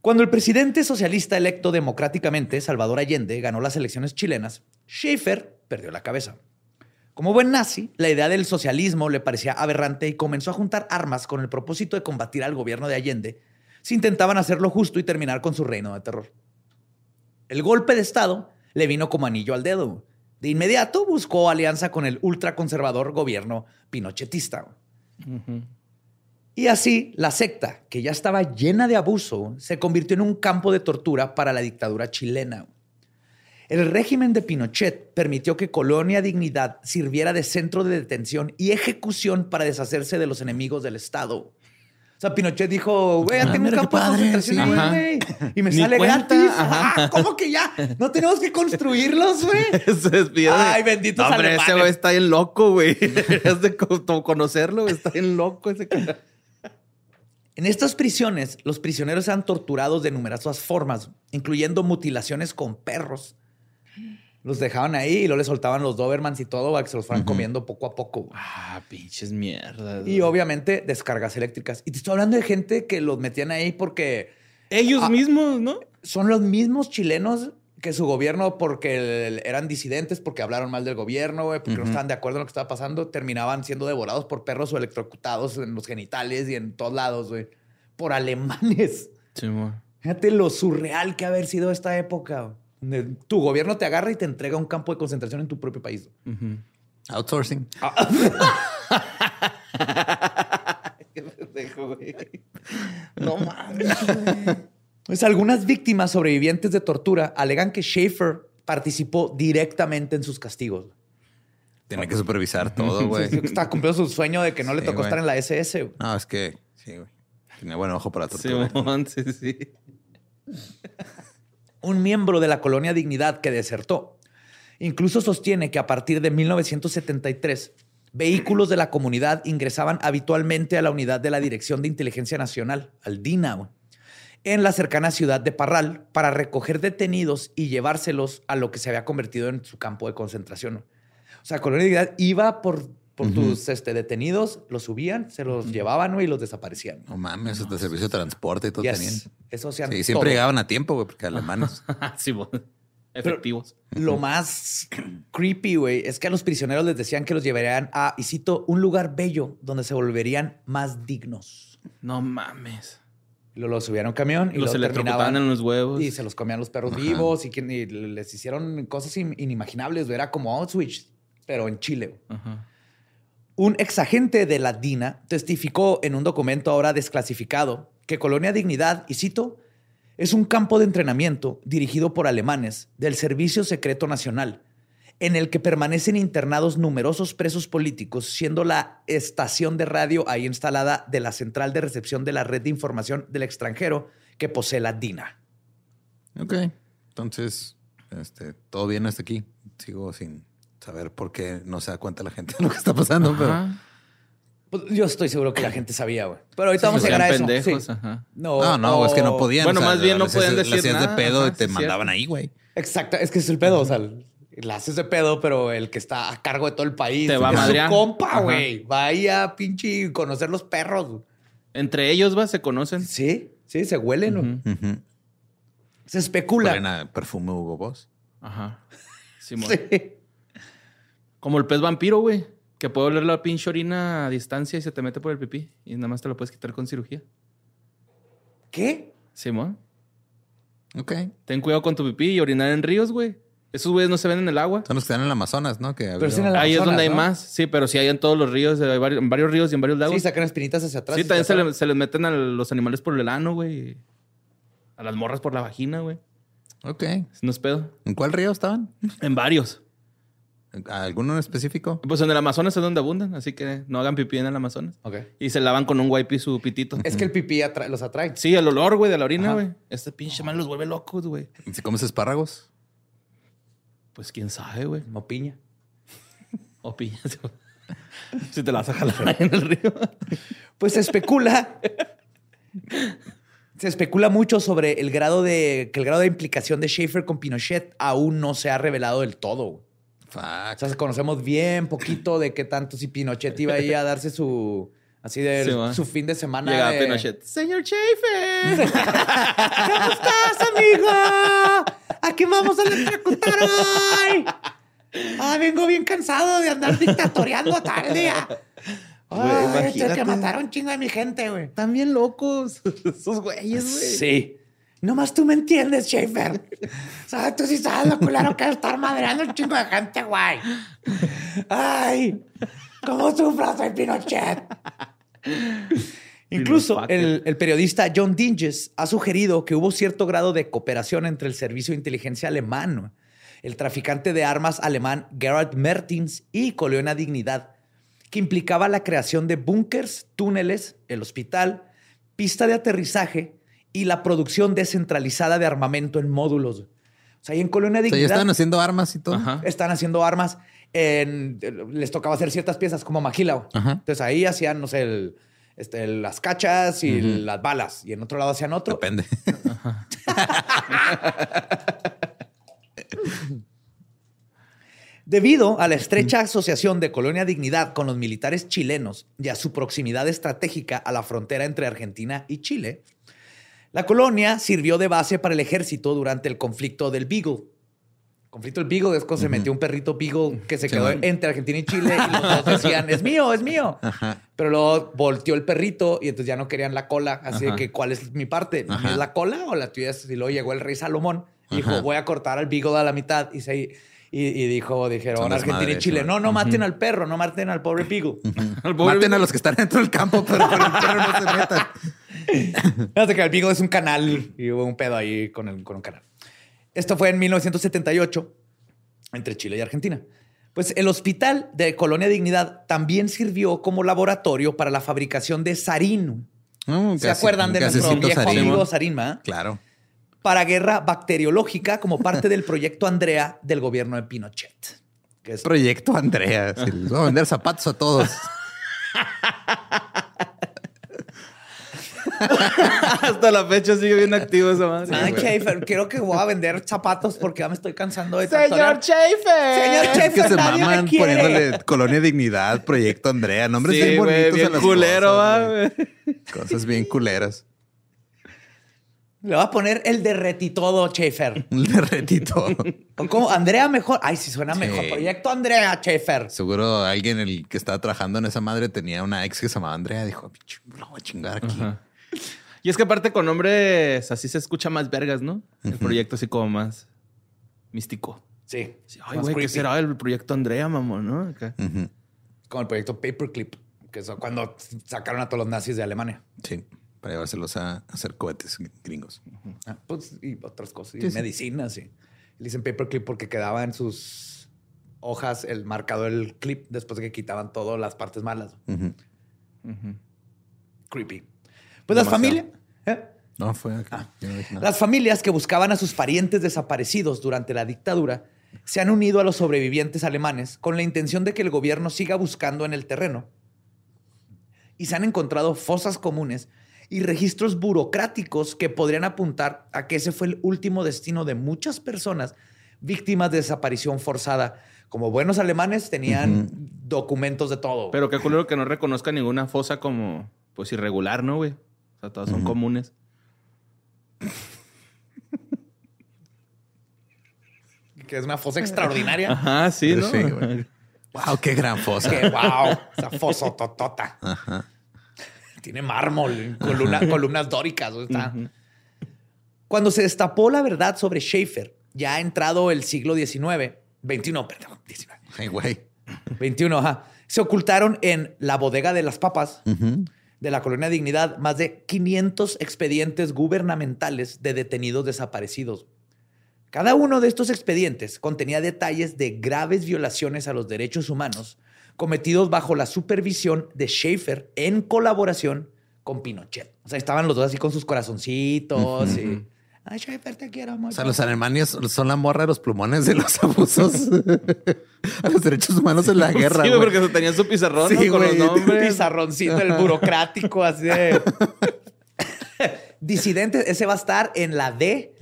Cuando el presidente socialista electo democráticamente, Salvador Allende, ganó las elecciones chilenas, Schaefer perdió la cabeza. Como buen nazi, la idea del socialismo le parecía aberrante y comenzó a juntar armas con el propósito de combatir al gobierno de Allende si intentaban hacerlo justo y terminar con su reino de terror. El golpe de Estado le vino como anillo al dedo. De inmediato buscó alianza con el ultraconservador gobierno pinochetista. Y así, la secta, que ya estaba llena de abuso, se convirtió en un campo de tortura para la dictadura chilena. El régimen de Pinochet permitió que Colonia Dignidad sirviera de centro de detención y ejecución para deshacerse de los enemigos del Estado. O sea, Pinochet dijo, güey, ya Ah, tengo un campo de concentración güey. Y me sale cuenta, gratis. Ah, ¿Cómo que ya? No tenemos que construirlos, güey. Ay, benditos No, hombre, ese güey está bien loco, güey. Es de co- conocerlo. Está bien loco ese. En estas prisiones, los prisioneros eran torturados de numerosas formas, incluyendo mutilaciones con perros. Los dejaban ahí y luego les soltaban los Dobermans y todo para que se los fueran comiendo poco a poco. Ah, pinches mierdas. Y obviamente descargas eléctricas. Y te estoy hablando de gente que los metían ahí porque Ellos Ah. mismos, ¿no? son los mismos chilenos que su gobierno, porque el- eran disidentes, porque hablaron mal del gobierno, güey, porque no estaban de acuerdo en lo que estaba pasando, terminaban siendo devorados por perros o electrocutados en los genitales y en todos lados, güey, por alemanes. Sí, mo. Fíjate lo surreal que ha haber sido esta época. Tu gobierno te agarra y te entrega un campo de concentración en tu propio país. Outsourcing. Qué pendejo, güey. No mames, güey. Pues algunas víctimas sobrevivientes de tortura alegan que Schaefer participó directamente en sus castigos. Tiene que supervisar todo, güey. Está cumpliendo su sueño de que no le Sí, tocó estar en la SS. güey. No, es que sí, güey. Tiene buen ojo para tortura. Simón, sí, sí. Un miembro de la colonia Dignidad que desertó incluso sostiene que a partir de 1973 vehículos de la comunidad ingresaban habitualmente a la unidad de la Dirección de Inteligencia Nacional, al DINA, en la cercana ciudad de Parral para recoger detenidos y llevárselos a lo que se había convertido en su campo de concentración. O sea, Colonia Dignidad iba por, por tus este, detenidos, los subían, se los llevaban güey, y los desaparecían. No mames, hasta servicio de transporte y todo Yes. tenían. Eso hacían Sí, siempre todo. llegaban a tiempo, güey, porque alemanes. sí, mo. Efectivos. Lo más creepy, güey, es que a los prisioneros les decían que los llevarían a, y cito, un lugar bello donde se volverían más dignos. No mames. Y luego los subían a un camión y Los electrocutaban terminaban en los huevos. y se los comían los perros vivos y, que- y les hicieron cosas in- inimaginables. güey. Era como Auschwitz, pero en Chile. güey. Ajá. Un exagente de la DINA testificó en un documento ahora desclasificado que Colonia Dignidad, y cito, es un campo de entrenamiento dirigido por alemanes del Servicio Secreto Nacional, en el que permanecen internados numerosos presos políticos, siendo la estación de radio ahí instalada de la central de recepción de la red de información del extranjero que posee la DINA. Ok, entonces, este, todo bien hasta aquí. Sigo sin saber por qué no se da cuenta la gente de lo que está pasando, pero... Pues, yo estoy seguro que la gente sabía, güey. Pero ahorita vamos a llegar a eso. Pendejos, ajá. No, no, no, es que no podían. Bueno, más bien no podían decir hacías nada. de pedo Ajá, y te mandaban cierto. ahí, güey. Exacto, es que es el pedo, o sea, la haces de pedo, pero el que está a cargo de todo el país Te va a es su compa, güey. Vaya a pinche conocer los perros. Entre ellos, va, se conocen. Sí, sí, se huelen. Ujú. Se especula. Huelen a perfume Hugo Boss. Ajá. Simón. Sí. Como el pez vampiro, güey. Que puede oler la pinche orina a distancia y se te mete por el pipí. Y nada más te lo puedes quitar con cirugía. ¿Qué? Simón. Ok. Ten cuidado con tu pipí y orinar en ríos, güey. Esos güeyes no se ven en el agua. Son los que están en el Amazonas, ¿no? Que Pero sí en Ahí es donde hay ¿no? más. Sí, pero sí hay en todos los ríos, hay varios- en varios ríos y en varios lagos. Sí, Sí, sacan espinitas hacia atrás. también se, hacia le- se les meten a los animales por el ano, güey. A las morras por la vagina, güey. Ok. No es pedo. ¿En cuál río estaban? En varios. ¿Alguno en específico? Pues en el Amazonas es donde abundan, así que no hagan pipí en el Amazonas. Ok. Y se lavan con un wipe su pitito. Es que el pipí atra- los atrae. Sí, el olor, güey, de la orina, Ajá. güey. Este pinche mal los vuelve locos, güey. Si comes espárragos. Pues quién sabe, güey. No piña. O güey. si te la vas a jalar ahí en el río. Pues se especula. se especula mucho sobre el grado de que el grado de implicación de Schaefer con Pinochet aún no se ha revelado del todo. Fuck. O sea, conocemos bien poquito de qué tanto si Pinochet iba ahí a darse su así de Sí, su fin de semana. Llegaba de- Pinochet. Señor Schaefer. ¿Cómo estás, amigo? ¿A quién vamos a electrocutar hoy? Ah, vengo bien cansado de andar Ay, este imagínate. que mataron chingo de mi gente, güey. Están bien locos. Esos güeyes, güey. Sí. Nomás tú me entiendes, Schaefer. Sea, tú sí sabes lo culero que es estar madreando un chingo de gente, güey. Ay, cómo sufro, soy Pinochet. Incluso el, el periodista John Dinges ha sugerido que hubo cierto grado de cooperación entre el servicio de inteligencia alemán, el traficante de armas alemán Gerhard Mertins y Coleona Dignidad, que implicaba la creación de búnkers, túneles, el hospital, pista de aterrizaje y la producción descentralizada de armamento en módulos. O sea, ahí en Colonia O sea, ya Dignidad estaban haciendo armas y todo. Ajá. están haciendo armas. en- les tocaba hacer ciertas piezas como Magila. Ajá. Entonces ahí hacían, no sé, el- este, las cachas y las balas. Y en otro lado hacían otro. Depende. Debido a la estrecha asociación de Colonia Dignidad con los militares chilenos y a su proximidad estratégica a la frontera entre Argentina y Chile, la colonia sirvió de base para el ejército durante el conflicto del Beagle. El conflicto del Beagle es cuando se metió un perrito Beagle que se quedó entre Argentina y Chile y los dos decían, es mío, es mío. Ajá. Pero luego volteó el perrito y entonces ya no querían la cola. Así Ajá. que, ¿cuál es mi parte? ¿Mi Ajá. ¿Es la cola o la tuya? Y luego llegó el rey Salomón y dijo, voy a cortar al Beagle a la mitad. Y, se, y, y dijo, dijeron, Son Argentina y desmadres, Chile, no, no maten al perro, no maten al pobre. Al pobre- Maten a los que están dentro del campo, pero con el perro no se metan. Fíjate que el Beagle es un canal y hubo un pedo ahí con, el, con un canal. Esto fue en 1978 entre Chile y Argentina. Pues el hospital de Colonia Dignidad también sirvió como laboratorio para la fabricación de sarín. No, ¿Se casi- acuerdan de nuestro viejo sarín. amigo Sarín, va? Claro. Para guerra bacteriológica como parte del proyecto Andrea del gobierno de Pinochet. Que es Proyecto Andrea. Sí, les voy a vender zapatos a todos. Hasta la fecha sigue bien activo esa madre. Ay, Schaefer, quiero que voy a vender zapatos porque ya me estoy cansando de Señor. Schaefer. Señor Es que Schaefer, se maman poniéndole Colonia Dignidad, Proyecto Andrea. Nombres Sí, bien bonitos bien a las culero, cosas, va. Cosas bien culeras. Le voy a poner el derretitodo, Schaefer. Un derretito. ¿O ¿Cómo? Andrea mejor. Ay, sí suena Sí. mejor. Proyecto Andrea, Schaefer. Seguro alguien el que estaba trabajando en esa madre tenía una ex que se llamaba Andrea. Dijo, "Pinche, lo voy a chingar aquí. Ajá. Y es que aparte con nombres así se escucha más vergas, ¿no? El proyecto así como más místico. Sí. Sí, Ay, güey, ¿qué será el proyecto Andrea, mamón, no? Ujú. Como el proyecto Paperclip, que es cuando sacaron a todos los nazis de Alemania. Sí, para llevárselos a hacer cohetes gringos. Ah, pues, y otras cosas. Y Sí, sí. medicinas. Y le dicen Paperclip porque quedaba en sus hojas, el marcado del clip, después de que quitaban todas las partes malas. Creepy. Pues las familias. ¿eh? No, fue no dije nada. Las familias que buscaban a sus parientes desaparecidos durante la dictadura se han unido a los sobrevivientes alemanes con la intención de que el gobierno siga buscando en el terreno. Y se han encontrado fosas comunes y registros burocráticos que podrían apuntar a que ese fue el último destino de muchas personas víctimas de desaparición forzada. Como buenos alemanes tenían documentos de todo. Pero qué culero que no reconozca ninguna fosa como, pues, irregular, ¿no, güey? O sea, todas son comunes. que es una fosa extraordinaria. Ajá, sí, ¿no? Sí, güey. Wow, qué gran fosa. que wow, esa fosa totota. Tiene mármol, columna- columnas dóricas. o Está. Cuando se destapó la verdad sobre Schaefer, ya ha entrado el siglo XIX, 21, perdón, 19, Ay, güey. 21, ajá, se ocultaron en la bodega de las papas de la colonia Dignidad más de 500 expedientes gubernamentales de detenidos desaparecidos. Cada uno de estos expedientes contenía detalles de graves violaciones a los derechos humanos cometidos bajo la supervisión de Schaefer en colaboración con Pinochet. O sea, estaban los dos así con sus corazoncitos y... Ay, Schaefer, te quiero mucho. O sea, los alemanes son la morra de los plumones de los abusos a los derechos humanos en la guerra. Sí, porque se tenían su pizarrón Sí, ¿no? con los nombres. pizarroncito, el burocrático, así de... Disidentes, ese va a estar en la D.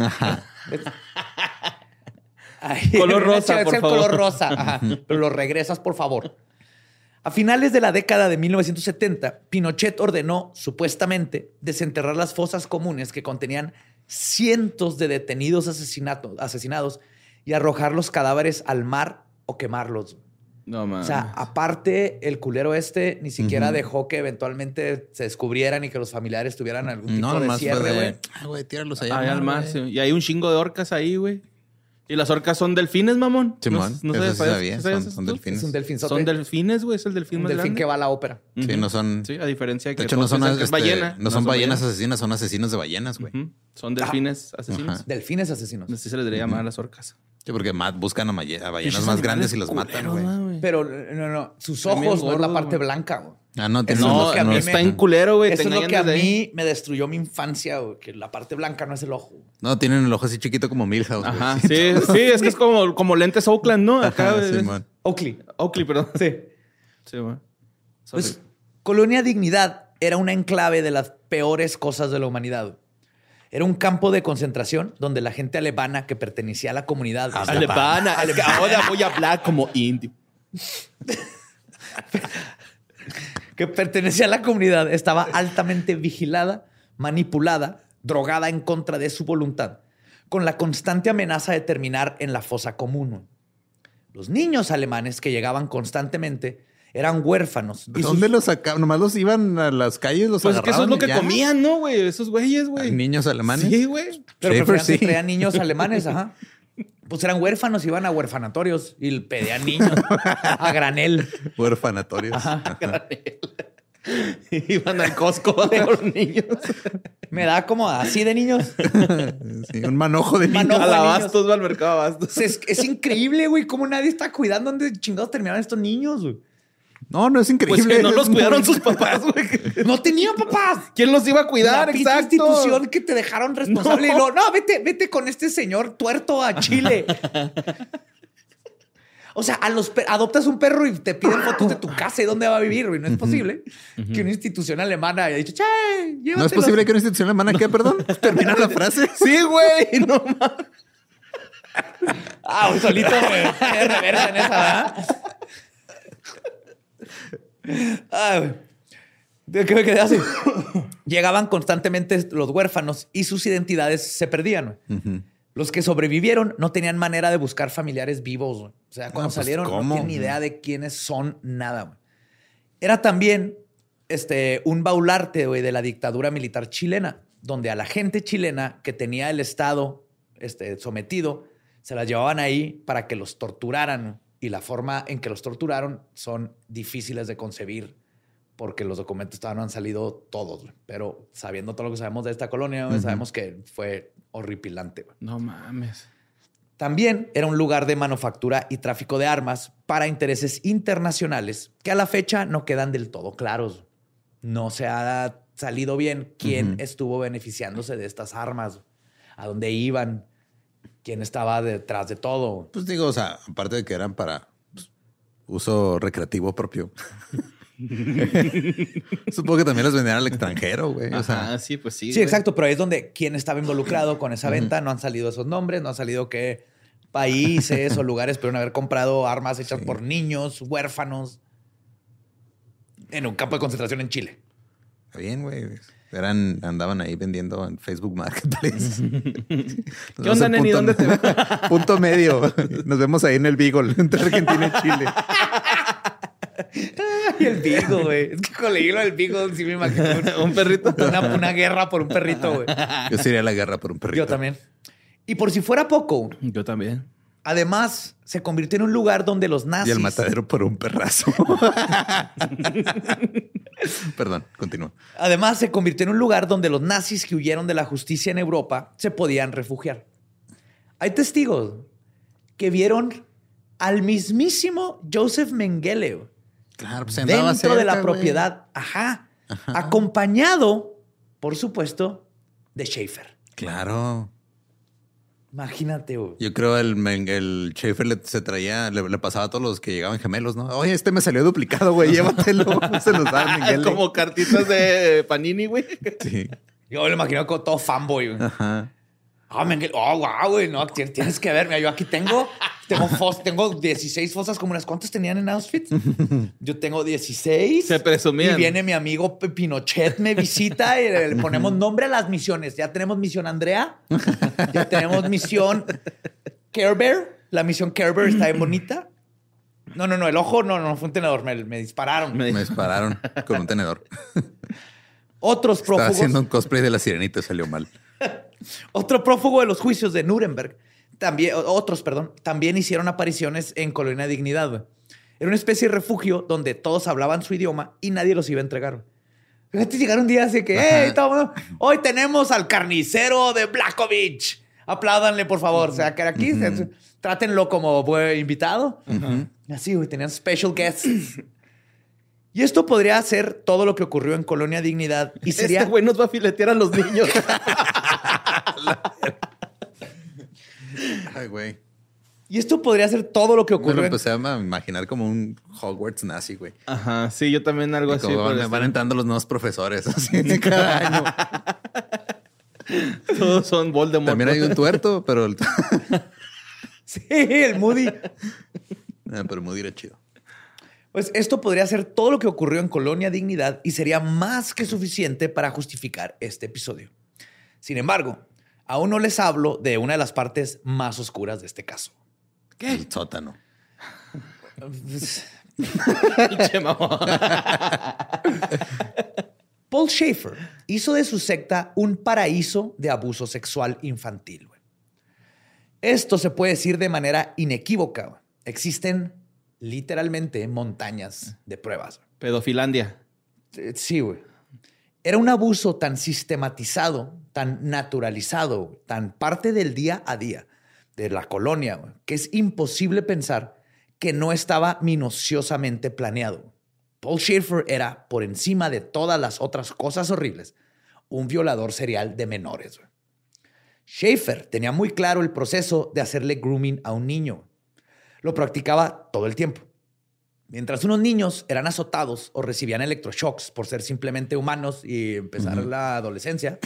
Ay, Color rosa, por el favor. color rosa. Ajá. Pero lo regresas, por favor. A finales de la década de 1970, Pinochet ordenó, supuestamente, desenterrar las fosas comunes que contenían cientos de detenidos asesinatos, asesinados y arrojar los cadáveres al mar o quemarlos. No, O mames. sea, aparte, el culero este ni siquiera dejó que eventualmente se descubrieran y que los familiares tuvieran algún tipo No, de cierre, fue güey. de... Ay, güey, tíralos allá. Ahí al mar, güey. sí. Y hay un chingo de orcas ahí, güey. Y las orcas son delfines, mamón. Simón, no, eso sí sabes- sabía, ¿sabías son- delfines. Es un delfinzote. Son delfines, güey. Es el delfín un más delfín grande. que va a la ópera. Sí, no son... Sí, a diferencia de que De hecho, no son, este, ballena. no son ballenas asesinas, son asesinos de ballenas, güey. Son delfines asesinos. Ajá. Delfines asesinos. Así se les debería llamar a las orcas. Sí, porque ma- buscan a, a ballenas Pinches más grandes y los matan, güey. Pero no, no, sus ojos no es la parte blanca. güey. Ah, no, Eso es los- lo que a mí los- me- Está en culero, güey. Eso es lo que a ahí. mí me destruyó mi infancia, güey, que la parte blanca no es el ojo. No, tienen el ojo así chiquito como Milhouse. Ajá, sí, sí, es que es como, como lentes Oakland, ¿no? Acá, Ajá, güey. Simón. Oakley. Oakley, perdón. Sí. Sí, güey. Pues, Colonia Dignidad era una enclave de las peores cosas de la humanidad. Era un campo de concentración donde la gente alemana que pertenecía a la comunidad estaba- Alemana, alemana. Ahora voy a hablar como indio. que pertenecía a la comunidad estaba altamente vigilada, manipulada, drogada en contra de su voluntad, con la constante amenaza de terminar en la fosa común. Los niños alemanes que llegaban constantemente eran huérfanos. y sus- ¿Dónde los sacaban? Nomás los iban a las calles, los Pues es que eso es lo que ya. comían, ¿no, güey? Esos güeyes, güey. niños alemanes. Sí, güey. Pero Schaefer, preferían que sí. traían niños alemanes, ajá. Pues eran huérfanos, iban a huerfanatorios y pedían niños a granel. Huerfanatorios. Iban al Costco a ver los niños. Me da como así de niños. Sí, un manojo de niños. Manojo. Al de Abastos, va al mercado Abastos. Es, es increíble, güey, cómo nadie está cuidando dónde chingados terminaron estos niños, güey. No, no es increíble. Pues que no los muy- cuidaron sus papás, güey. No tenían papás. ¿Quién los iba a cuidar? la Exacto. institución que te dejaron responsable. No. Y luego, no, vete, vete con este señor tuerto a Chile. O sea, a los adoptas un perro y te piden fotos de tu casa y dónde va a vivir, güey. No es posible que una institución alemana haya dicho, che, llévatelos". No es posible que una institución alemana ¿qué, perdón? Termina la frase. Sí, güey. No mames. Ah, un solito reversa en esa, ¿verdad? Ah, güey. ¿De qué me quedé así? Llegaban constantemente los huérfanos y sus identidades se perdían. Los que sobrevivieron no tenían manera de buscar familiares vivos. güey. O sea, cuando pues, salieron ¿cómo? no tienen ni idea de quiénes son, nada. güey. Era también este, un baularte güey, de la dictadura militar chilena, donde a la gente chilena que tenía el Estado este, sometido, se las llevaban ahí para que los torturaran. Y la forma en que los torturaron son difíciles de concebir porque los documentos todavía no han salido todos. Pero sabiendo todo lo que sabemos de esta colonia, sabemos que fue horripilante. No mames. También era un lugar de manufactura y tráfico de armas para intereses internacionales que a la fecha no quedan del todo claros. No se ha salido bien quién estuvo beneficiándose de estas armas, a dónde iban, quién estaba detrás de todo. Pues digo, o sea, aparte de que eran para pues, uso recreativo propio. Supongo que también los vendían al extranjero, güey. O sea, sí, pues sí. Sí, exacto, pero ahí es donde quién estaba involucrado con esa venta. No han salido esos nombres, no han salido qué países o lugares pudieron haber comprado armas hechas por niños, huérfanos, en un campo de concentración en Chile. Está bien, güey. Eran, andaban ahí vendiendo en Facebook Marketplace. ¿Qué onda, Neni? ¿Dónde te Punto medio. Nos vemos ahí en el Beagle, entre Argentina y Chile. y el Beagle, güey. Es que con el del Beagle sí me imagino. un perrito. Una, una guerra por un perrito, güey. Yo sería la guerra por un perrito. Yo también. Y por si fuera poco. Yo también. Además, se convirtió en un lugar donde los nazis. Y el matadero por un perrazo. Perdón, continúa. Además, se convirtió en un lugar donde los nazis que huyeron de la justicia en Europa se podían refugiar. Hay testigos que vieron al mismísimo Joseph Mengele claro, pues dentro de la propiedad, ajá, acompañado, por supuesto, de Schaefer. Claro. Imagínate, güey. Yo creo el, el Schaefer le, se traía, le, pasaba a todos los que llegaban gemelos, ¿no? Oye, este me salió duplicado, güey, llévatelo. se los da Miguel. Como cartitas de Panini, güey. Sí. Yo me lo imagino como todo fanboy, güey. Ajá. Ah, Mengele. Oh, wow, güey. No, tienes que ver. Mira, yo aquí tengo tengo, fos, tengo 16 fosas comunes. ¿Cuántas tenían en Auschwitz? Yo tengo 16. Se presumían. Y viene mi amigo Pinochet, me visita y le ponemos nombre a las misiones. Ya tenemos misión Andrea. Ya tenemos misión Care Bear. La misión Care Bear está bien bonita. No, no, no. El ojo no, no fue un tenedor. Me, dispararon. Me, dispararon con un tenedor. Otros prófugos. Estaba haciendo un cosplay de la sirenita y salió mal. Otro prófugo de los juicios de Nuremberg también, otros, perdón, también hicieron apariciones en Colonia Dignidad. Era una especie de refugio donde todos hablaban su idioma y nadie los iba a entregar. Fíjate, llegaron un día así que, hey, hoy tenemos al carnicero de Blackovich. Apláudanle, por favor. O sea, que aquí, trátenlo como invitado. Así, güey, tenían special guests. Y esto podría ser todo lo que ocurrió en Colonia Dignidad. Y este sería. Este güey nos va a filetear a los niños. Ay, güey. Y esto podría ser todo lo que ocurrió. Me lo empecé a imaginar como un Hogwarts nazi, güey. Ajá, sí, yo también algo así. Van, van, entrando los nuevos profesores, así cada año. Todos son Voldemort. También hay un tuerto, pero... El... sí, el Moody. Ah, pero Moody era chido. Pues esto podría ser todo lo que ocurrió en Colonia Dignidad y sería más que suficiente para justificar este episodio. Sin embargo, Aún no les hablo de una de las partes más oscuras de este caso. ¿Qué? El sótano. Paul Schaefer hizo de su secta un paraíso de abuso sexual infantil. Esto se puede decir de manera inequívoca. Existen literalmente montañas de pruebas. Pedofilandia. Eh, sí, güey. Era un abuso tan sistematizado, tan naturalizado, tan parte del día a día de la colonia, que es imposible pensar que no estaba minuciosamente planeado. Paul Schaefer era, por encima de todas las otras cosas horribles, un violador serial de menores. Schaefer tenía muy claro el proceso de hacerle grooming a un niño. Lo practicaba todo el tiempo. Mientras unos niños eran azotados o recibían electroshocks por ser simplemente humanos y empezar la adolescencia,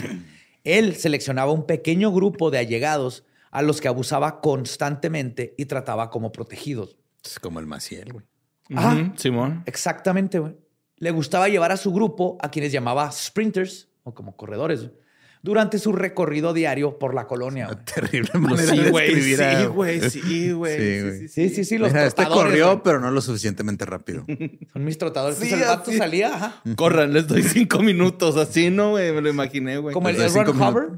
él seleccionaba un pequeño grupo de allegados a los que abusaba constantemente y trataba como protegidos. Es como el Maciel, güey. Ah, Simón. Exactamente, güey. Le gustaba llevar a su grupo a quienes llamaba sprinters o como corredores durante su recorrido diario por la colonia. terrible manera sí, güey, Sí, güey, sí, güey. Sí, sí, sí, los Este corrió, pero no lo suficientemente rápido. Son mis trotadores. Sí, el vato salía, ajá. Corran, les doy cinco minutos. Así, ¿no, güey? Me lo imaginé, güey. Como el, Ron Hover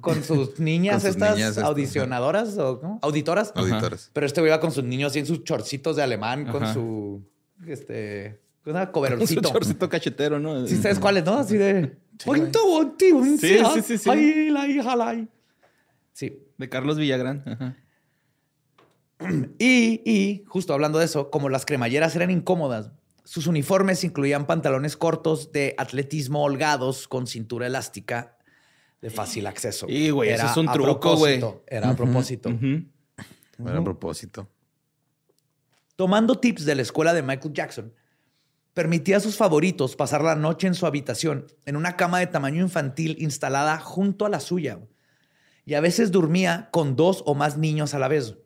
con sus niñas estas audicionadoras o ¿no? auditoras. Auditoras. Pero este güey iba con sus niños así en sus chorcitos de alemán, con su... Este... Una coberolcito. Su chorcito cachetero, ¿no? Sí, ¿sabes cuáles, no? Así de... Sí, sí, sí, sí. sí. Sí. De Carlos Villagrán. Y, y justo hablando de eso, como las cremalleras eran incómodas, sus uniformes incluían pantalones cortos de atletismo holgados con cintura elástica de fácil acceso. Y, güey, eso Era es un truco, güey. propósito, Era a propósito. Ujú. Bueno, a propósito. Tomando tips de la escuela de Michael Jackson, permitía a sus favoritos pasar la noche en su habitación en una cama de tamaño infantil instalada junto a la suya. Y a veces dormía con dos o más niños a la vez.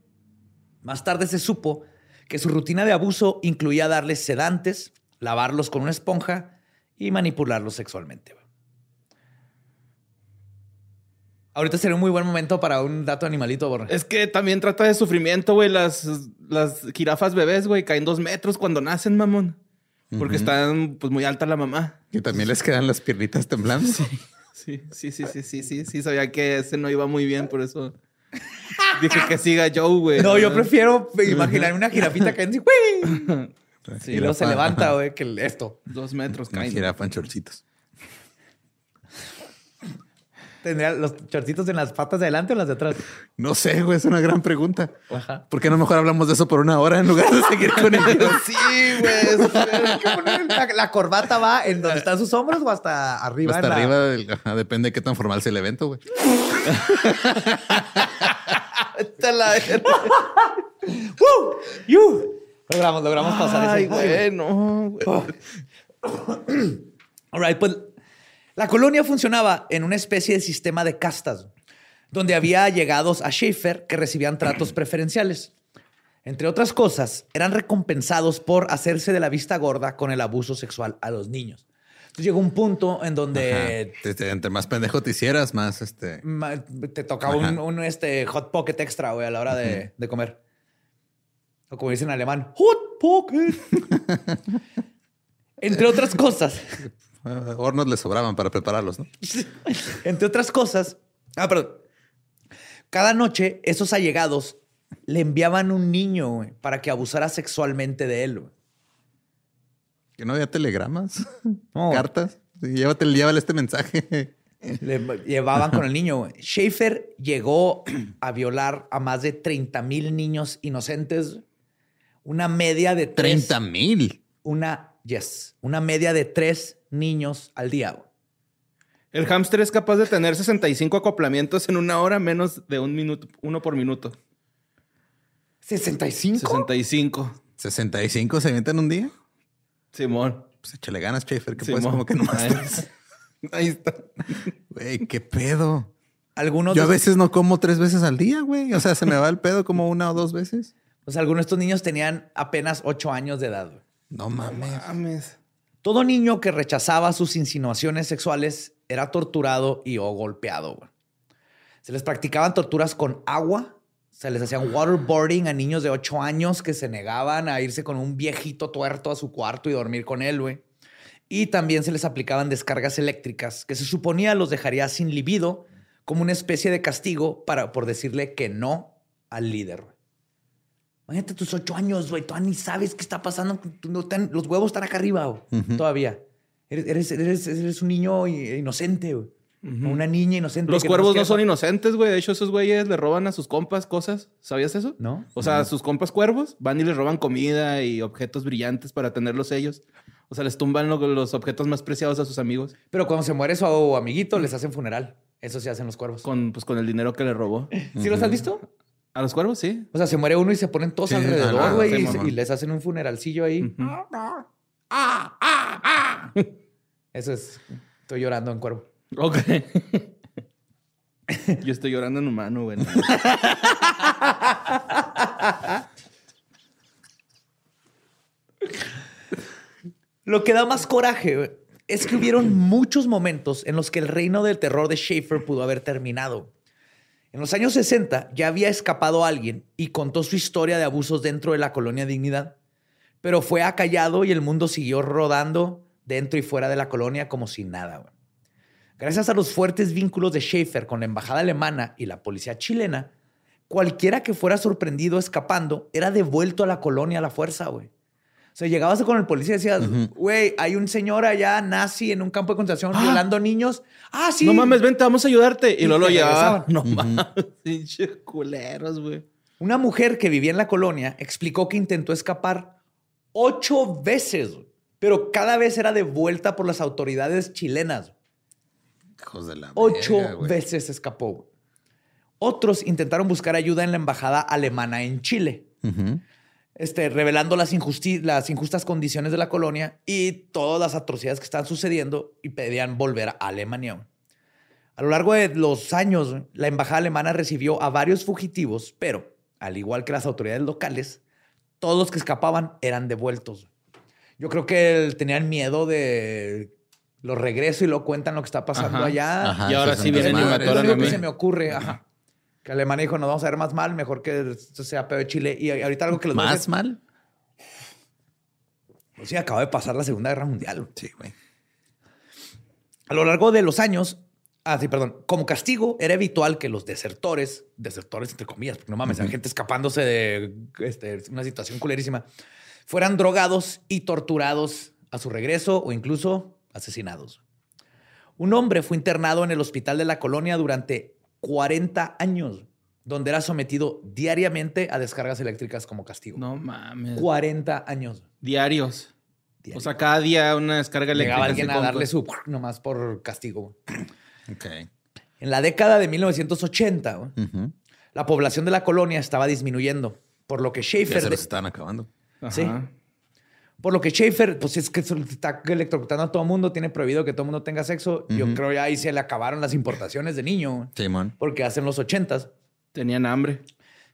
Más tarde se supo que su rutina de abuso incluía darles sedantes, lavarlos con una esponja y manipularlos sexualmente. Ahorita sería un muy buen momento para un dato animalito, Borra. Es que también trata de sufrimiento, güey. Las, las jirafas bebés, güey, caen dos metros cuando nacen, mamón. Porque están pues muy alta la mamá. Y también les quedan las piernitas temblando. Sí, sí, sí, sí, sí, sí, sí. Sabía que ese no iba muy bien, por eso dije que siga Joe, güey. No, yo prefiero imaginar una jirafita que así. Sí, y luego se levanta, güey, que esto. Dos metros Una caen. jirafa en chorcitos. ¿Tendría los chorcitos en las patas de adelante o las de atrás? No sé, güey, es una gran pregunta. Ajá. ¿Por qué no mejor hablamos de eso por una hora en lugar de seguir con ello? Sí, güey. La, la corbata va en donde están sus hombros o hasta arriba. Hasta la- arriba, del- depende de qué tan formal sea el evento, güey. Está la- ¡Woo! ¡Yu! Logramos, logramos pasar Ay, ese. güey, no, güey. All right, pues la colonia funcionaba en una especie de sistema de castas, donde había llegados a Schaefer que recibían tratos preferenciales. Entre otras cosas, eran recompensados por hacerse de la vista gorda con el abuso sexual a los niños. Entonces llegó un punto en donde Ajá. Entre más pendejo te hicieras, más este. te tocaba un, este, hot pocket extra, güey, a la hora de, de comer. O como dicen en alemán, hot pocket. Entre otras cosas, hornos le sobraban para prepararlos, ¿no? Entre otras cosas. Ah, perdón. Cada noche, esos allegados le enviaban un niño güey, para que abusara sexualmente de él. güey. Que no había telegramas, No. cartas. Llévate, llévale este mensaje. Le llevaban con el niño. güey. Schaefer llegó a violar a más de 30 mil niños inocentes. Una media de tres. 30 mil. Una, yes. Una media de tres niños al día. güey. El hámster es capaz de tener 65 acoplamientos en una hora, menos de un minuto, uno por minuto. ¿65? 65. 65 se avientan un día. Simón. Pues échale ganas, Schaefer, que puedes como que nomás. Ahí, ahí está. Güey, qué pedo. Algunos, Yo a veces no como tres veces al día, güey. O sea, se me va el pedo como una o dos veces. pues, algunos de estos niños tenían apenas 8 años de edad. güey. No mames. Mames. Todo niño que rechazaba sus insinuaciones sexuales era torturado y o golpeado. güey. Se les practicaban torturas con agua, se les hacían waterboarding a niños de 8 años que se negaban a irse con un viejito tuerto a su cuarto y dormir con él, güey. Y también se les aplicaban descargas eléctricas que se suponía los dejaría sin libido como una especie de castigo para, por decirle que no al líder. Imagínate tus ocho años, güey. Todavía ni sabes qué está pasando. Tú no están- los huevos están acá arriba, güey. Todavía. Eres, eres, eres- eres un niño i- inocente, güey. Una niña inocente. Los cuervos no son inocentes, güey. De hecho, esos güeyes le roban a sus compas cosas. ¿Sabías eso? ¿No? O sea, sus compas cuervos van y les roban comida y objetos brillantes para tenerlos ellos. O sea, les tumban lo- los objetos más preciados a sus amigos Pero cuando se muere su amiguito, les hacen funeral. Eso sí hacen los cuervos. con, pues, con el dinero que le robó. ¿Sí los has visto? ¿A los cuervos? Sí. O sea, se muere uno y se ponen todos Sí, alrededor, güey, sí, y, les hacen un funeralcillo ahí. Eso es. Estoy llorando en cuervo. Ok. Yo estoy llorando en humano, güey. Lo que da más coraje es que hubieron muchos momentos en los que el reino del terror de Schaefer pudo haber terminado. En los años 60 ya había escapado alguien y contó su historia de abusos dentro de la colonia Dignidad, pero fue acallado y el mundo siguió rodando dentro y fuera de la colonia como si nada. Gracias a los fuertes vínculos de Schaefer con la embajada alemana y la policía chilena, cualquiera que fuera sorprendido escapando era devuelto a la colonia a la fuerza, güey. O sea, llegabas con el policía y decías, güey, hay un señor allá nazi en un campo de concentración violando niños. Ah, sí. No mames, vente, vamos a ayudarte. Y, Y luego lo te llevaba. regresaban. No mames, pinche culeros, güey. Una mujer que vivía en la colonia explicó que intentó escapar ocho veces, pero cada vez era devuelta por las autoridades chilenas. Hijos de la Ocho verga, veces escapó. Otros intentaron buscar ayuda en la embajada alemana en Chile, Ujú. Este, revelando las, injusti- las injustas condiciones de la colonia y todas las atrocidades que estaban sucediendo y pedían volver a Alemania. A lo largo de los años, la embajada alemana recibió a varios fugitivos, pero al igual que las autoridades locales, todos los que escapaban eran devueltos. Yo creo que tenían miedo de los regreso y lo cuentan lo que está pasando Ajá. allá. Ajá, Y ahora sí vienen y me lo atoran a único que mí. se me ocurre. Ajá. Que Alemania dijo, nos vamos a ver más mal, mejor que sea peor de Chile. Y ahorita algo que a ¿Más mal? pues sí, acaba de pasar la Segunda Guerra Mundial. Sí, güey. A lo largo de los años, ah, sí, perdón, como castigo era habitual que los desertores, desertores entre comillas, porque no mames, hay gente escapándose de este, una situación culerísima, fueran drogados y torturados a su regreso o incluso asesinados. Un hombre fue internado en el hospital de la colonia durante 40 años, donde era sometido diariamente a descargas eléctricas como castigo. No mames. 40 años. Diarios. O sea, cada día una descarga eléctrica. Llegaba alguien a darle su nomás por castigo. Ok. En la década de 1980, güey, Ujú. la población de la colonia estaba disminuyendo, por lo que Ya Schaefer, se los estaban acabando. Ajá. Sí. Por lo que Schaefer, pues es que está electrocutando a todo el mundo, tiene prohibido que todo el mundo tenga sexo. Yo creo ya ahí se le acabaron las importaciones de niño, Simón. porque hacen los ochentas. Tenían hambre.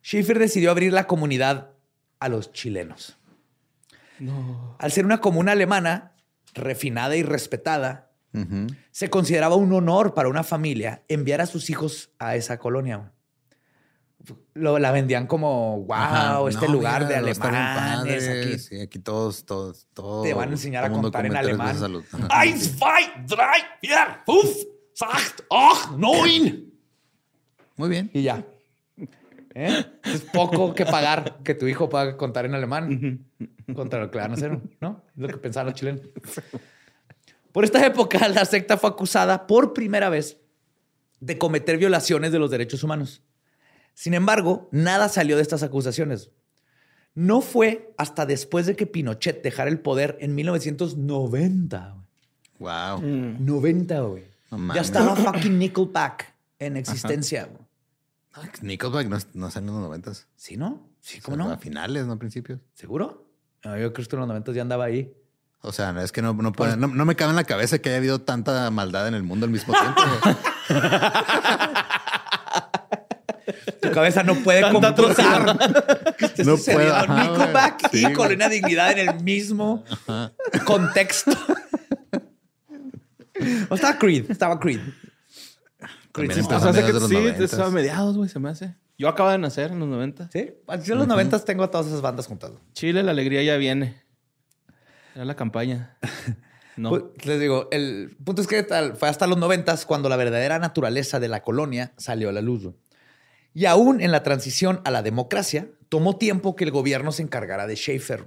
Schaefer decidió abrir la comunidad a los chilenos. No. Al ser una comuna alemana, refinada y respetada, se consideraba un honor para una familia enviar a sus hijos a esa colonia. Lo, la vendían como, wow, Ajá. este No, lugar mira, de alemanes. padre. Aquí Sí, aquí todos, todos, todos. te van a enseñar a contar en alemán. Eins, zwei, drei, vier, fünf, acht, neun. Muy bien. Y ya. ¿Eh? Es poco que pagar que tu hijo pueda contar en alemán contra lo que le van a hacer, ¿no? Es lo que pensaban los chilenos. Por esta época, la secta fue acusada por primera vez de cometer violaciones de los derechos humanos. Sin embargo, nada salió de estas acusaciones. No fue hasta después de que Pinochet dejara el poder en 1990. güey. Wow. 90, güey. No ya estaba fucking Nickelback en existencia. güey. Nickelback no, no salió en los noventas. ¿Sí, no? Sí, ¿cómo O sea, no? A finales, no a principios. ¿Seguro? No, yo creo que en los 90 ya andaba ahí. O sea, es que no, no, Pues puede- no, no me cabe en la cabeza que haya habido tanta maldad en el mundo al mismo tiempo. Tu cabeza no puede computar. que No ajá, Nickelback güey. y Sí, Colina Dignidad en el mismo contexto. o estaba Creed, estaba Creed. Creed sí estaba. O sea, a que mediados de los sí, noventas. estaba a mediados, güey, se me hace. Yo acabo de nacer en los 90. Sí, yo en los 90 tengo a todas esas bandas juntas. Chile, la alegría ya viene. Era la campaña. No. Pues, les digo, el punto es que tal- fue hasta los 90 cuando la verdadera naturaleza de la colonia salió a la luz. Y aún en la transición a la democracia, tomó tiempo que el gobierno se encargara de Schaefer.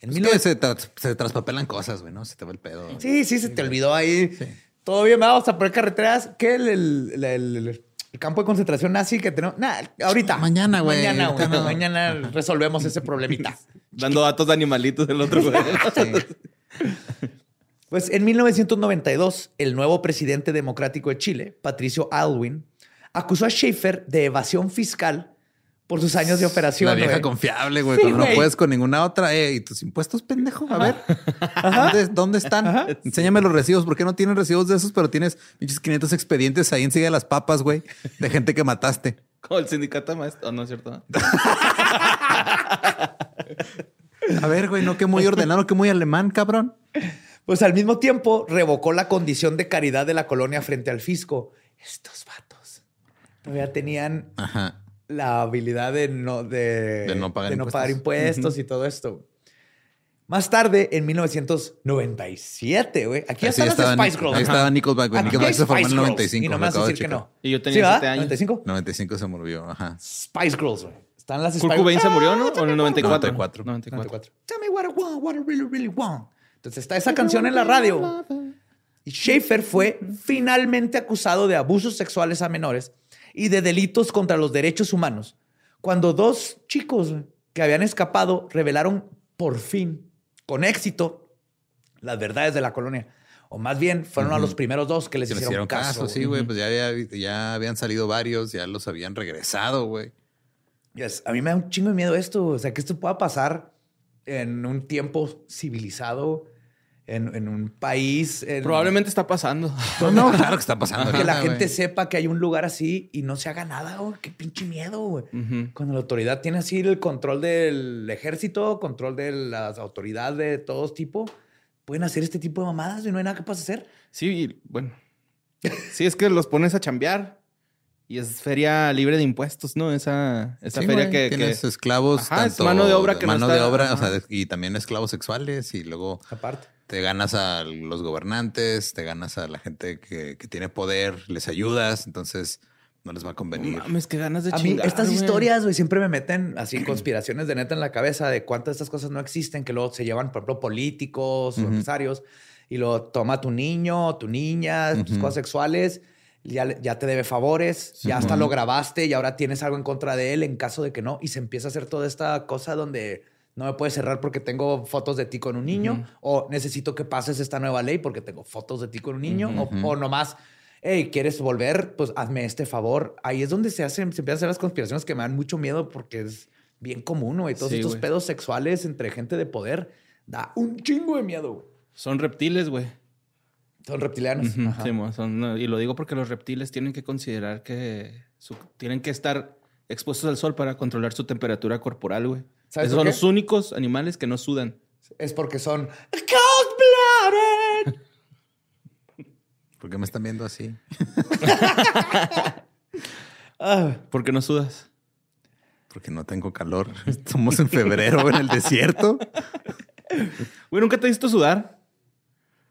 En Es 19 que se, tra- se traspapelan cosas, güey, ¿no? Se te va el pedo. Sí, sí, se te olvidó ahí. Todo bien, vamos a poner carreteras. ¿Qué? El, el- el- el- el campo de concentración nazi que tenemos. Nah, ahorita. Mañana, güey. Mañana, güey. No. Mañana resolvemos ese problemita. Dando datos de animalitos del otro, güey. Pues en 1992, el nuevo presidente democrático de Chile, Patricio Aylwin, acusó a Schaefer de evasión fiscal por sus años de operación. La vieja confiable, güey. Sí, cuando no puedes con ninguna otra. Eh, ¿y tus impuestos, pendejo? A ver. ¿Dónde, dónde están? Enséñame los recibos. ¿Por qué no tienen recibos de esos, pero tienes pinches 500 expedientes ahí enseguida de las papas, güey? De gente que mataste. Como el sindicato maestro. ¿O no es cierto? A ver, güey, no que muy ordenado, que muy alemán, cabrón. Pues al mismo tiempo revocó la condición de caridad de la colonia frente al fisco. Estos vatos todavía tenían Ajá. la habilidad de no, de, De no pagar de no impuestos. pagar impuestos y todo esto. Más tarde, en 1997, güey. Aquí ya están las estaba, Spice Girls. ahí estaba Nickelback, güey. Nickelback se formó en Spice el Girls, 95. Y no me vas a acabo de decir que no. Y yo tenía ¿Sí, va? siete años. 95. 95 se murió, ajá. Spice Girls, güey. Están las Kurt Spice Cobain se Ah, murió, ¿no? ¿O en el 94? 94. 94. Tell me what I want, what I really, really want. Entonces está esa canción en la radio. Y Schaefer fue finalmente acusado de abusos sexuales a menores y de delitos contra los derechos humanos cuando dos chicos que habían escapado revelaron por fin, con éxito, las verdades de la colonia. O más bien, fueron a los primeros dos que les, hicieron, caso. sí, güey. Pues ya, ya habían salido varios, ya los habían regresado, güey. A mí me da un chingo de miedo esto. O sea, que esto pueda pasar en un tiempo civilizado, en, un país. Probablemente está pasando. No, claro que está pasando. que la gente sepa que hay un lugar así y no se haga nada, güey. Qué pinche miedo, güey. Cuando la autoridad tiene así el control del ejército, control de las autoridades de todos tipo, pueden hacer este tipo de mamadas y no hay nada que puedas hacer. Sí, bueno. sí, es que los pones a chambear. Y es feria libre de impuestos, ¿no? Esa, esa feria que tienes esclavos, tanto mano de obra que mano de obra, o sea, y también esclavos sexuales y luego aparte te ganas a los gobernantes, te ganas a la gente que, tiene poder, les ayudas, entonces no les va a convenir. No mames, que ganas de chingar, estas historias, güey, siempre me meten así conspiraciones de neta en la cabeza de cuántas de estas cosas no existen, que luego se llevan, por ejemplo, políticos o empresarios y lo toma tu niño, tu niña, tus cosas sexuales ya, te debe favores, ya hasta lo grabaste y ahora tienes algo en contra de él en caso de que no. Y se empieza a hacer toda esta cosa donde no me puedes cerrar porque tengo fotos de ti con un niño o necesito que pases esta nueva ley porque tengo fotos de ti con un niño o, o, nomás, hey, ¿quieres volver? Pues hazme este favor. Ahí es donde se hacen, se empiezan a hacer las conspiraciones que me dan mucho miedo porque es bien común, güey. Todos estos pedos sexuales entre gente de poder da un chingo de miedo, Son reptiles, güey. Son reptilianos. y lo digo porque los reptiles tienen que considerar que tienen que estar expuestos al sol para controlar su temperatura corporal, güey. Esos son los únicos animales que no sudan. Es porque son cold-blooded. ¿Por qué me están viendo así? ah, ¿Por qué no sudas? Porque no tengo calor. Estamos en febrero en el desierto. Güey, ¿nunca te he visto sudar?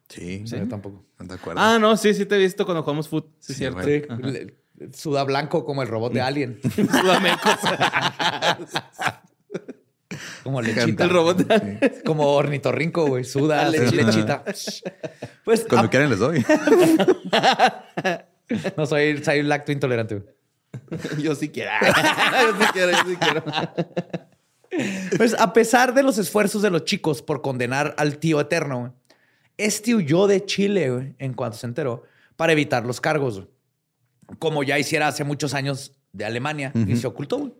Sí, yo tampoco. ¿De acuerdo? Ah, no, sí, sí te he visto cuando jugamos foot. Sí, cierto. Suda blanco como el robot de Alien. Suda como lechita. El robot. Como ornitorrinco, güey. Suda lechita. pues, Cuando quieren les doy. no, soy, soy lacto intolerante. yo sí quiero. yo sí quiero, yo sí quiero. Pues a pesar de los esfuerzos de los chicos por condenar al tío eterno, este huyó de Chile en cuanto se enteró para evitar los cargos, como ya hiciera hace muchos años de Alemania y se ocultó.